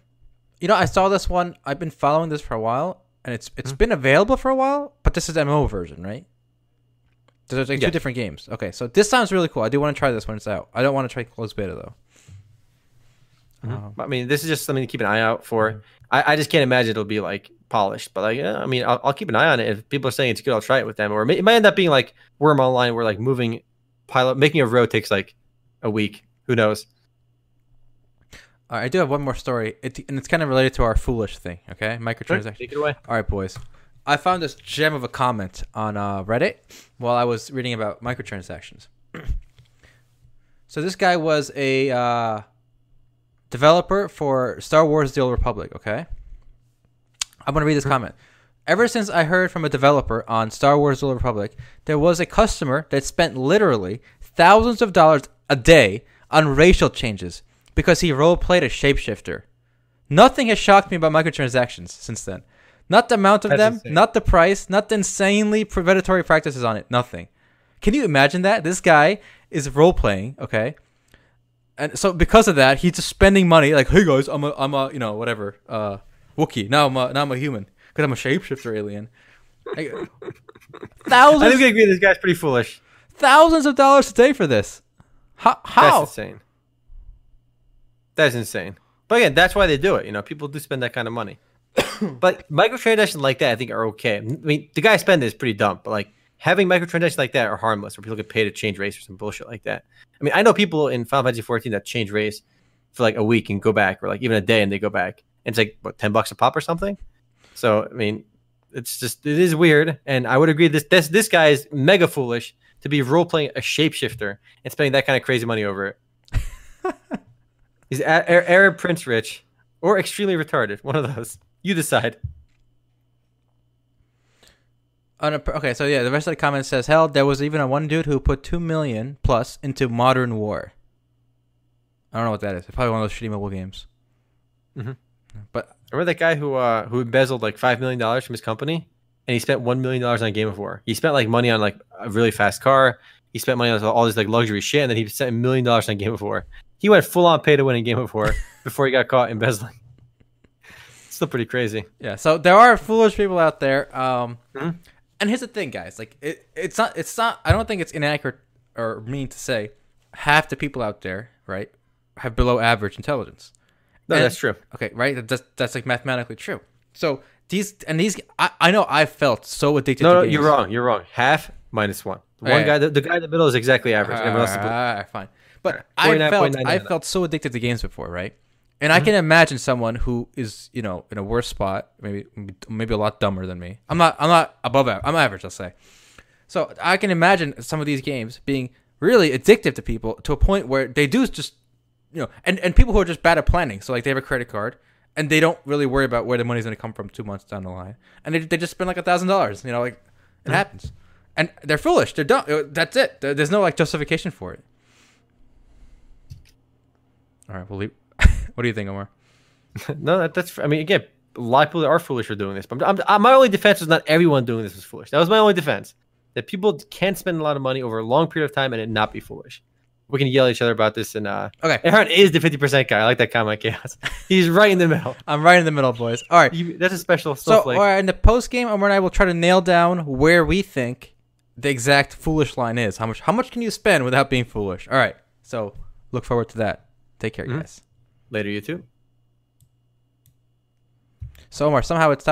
A: You know, I saw this one. I've been following this for a while, and it's it's mm. been available for a while. But this is the MMO version, right? So there's like
B: Yeah.
A: two different games. Okay, so this sounds really cool. I do want to try this when it's out. I don't want to try closed beta though. Um,
B: I mean, this is just something to keep an eye out for. I, I just can't imagine it'll be like polished, but like, yeah, I mean, I'll, I'll keep an eye on it. If people are saying it's good, I'll try it with them. Or it, may, might end up being like Wurm Online, where like moving pilot, making a road takes like a week. Who knows?
A: all right, I do have one more story, it, and it's kind of related to our foolish thing. Okay, microtransactions.
B: Take it away.
A: All right, boys. I found this gem of a comment on uh, Reddit while I was reading about microtransactions. so this guy was a uh, developer for Star Wars: The Old Republic. Okay, I'm gonna read this comment. Ever since I heard from a developer on Star Wars: The Old Republic, there was a customer that spent literally thousands of dollars a day on racial changes because he role played a shapeshifter. Nothing has shocked me about microtransactions since then. Not the amount of
B: That's
A: them,
B: insane.
A: not the price, not the insanely predatory practices on it. Nothing. Can you imagine that? This guy is role playing, okay? And so because of that, he's just spending money like, "Hey guys, I'm a I'm a, you know, whatever, uh Wookiee. Now I'm a now I'm a human because I'm a shapeshifter alien." Like,
B: I think we agree this guy's pretty foolish.
A: thousands of dollars a day for this. How how?
B: That's insane. That's insane. But again, that's why they do it. You know, people do spend that kind of money. but microtransactions like that, I think, are okay. I mean, the guy spending is pretty dumb, but like having microtransactions like that are harmless, where people get paid to change race or some bullshit like that. I mean, I know people in Final Fantasy 14 that change race for like a week and go back, or like even a day and they go back, and it's like what ten bucks a pop or something. So I mean, it's just it is weird, and I would agree this this this guy is mega foolish to be role playing a shapeshifter and spending that kind of crazy money over it. He's Arab Prince Rich or extremely retarded. One of those. You decide.
A: On a, okay, so yeah, the rest of the comment says, "Hell, there was even a one dude who put two million plus into Modern War." I don't know what that is. It's probably one of those shitty mobile games.
B: Mhm.
A: But
B: Remember that guy who uh, who embezzled like five million dollars from his company, and he spent one million dollars on Game of War. He spent like money on like a really fast car. He spent money on all this like luxury shit, and then he spent a million dollars on Game of War. He went full on pay to win in Game of War before he got caught embezzling. Still pretty crazy.
A: yeah, so there are foolish people out there. Um,
B: Mhm.
A: And here's the thing, guys. Like, it, it's not, it's not. I don't think it's inaccurate or mean to say half the people out there, right, have below average intelligence.
B: No,
A: And-
B: that's true.
A: Okay, right? That's that's like mathematically true. So these and these, I, I know I felt so addicted.
B: No,
A: to
B: no,
A: games.
B: you're wrong. You're wrong. Half minus one. The one
A: Yeah.
B: guy, the, the guy in the middle is exactly average. Everyone else is.
A: Alright, fine. But
B: Alright,
A: I felt I felt so addicted to games before, right? And
B: Mm-hmm.
A: I can imagine someone who is, you know, in a worse spot, maybe maybe a lot dumber than me. I'm not I'm not above average. I'm average, I'll say. So I can imagine some of these games being really addictive to people to a point where they do just, you know, and and people who are just bad at planning. So like they have a credit card and they don't really worry about where the money's going to come from two months down the line, and they they just spend like a thousand dollars. You know, like it happens, and they're foolish. They're dumb. Uh, That's it. There's no like justification for it. All right, we'll leave. What do you think, Omar?
B: no, that, that's. I mean, again, a lot of people are foolish for doing this. But I'm, I'm, my only defense was not everyone doing this was foolish. That was my only defense. That people can spend a lot of money over a long period of time and it not be foolish. We can yell at each other about this. And uh,
A: Okay,
B: Aaron is the 50% guy. I like that comment, Chaos. He's right in the middle.
A: I'm right in the middle, boys. All right.
B: You, that's a special
A: So, all right, in the post game, Omar and I will try to nail down where we think the exact foolish line is. How much? How much can you spend without being foolish? All right. So, look forward to that. Take care,
B: Mhm.
A: guys.
B: Later, you too.
A: So, Omar, somehow it's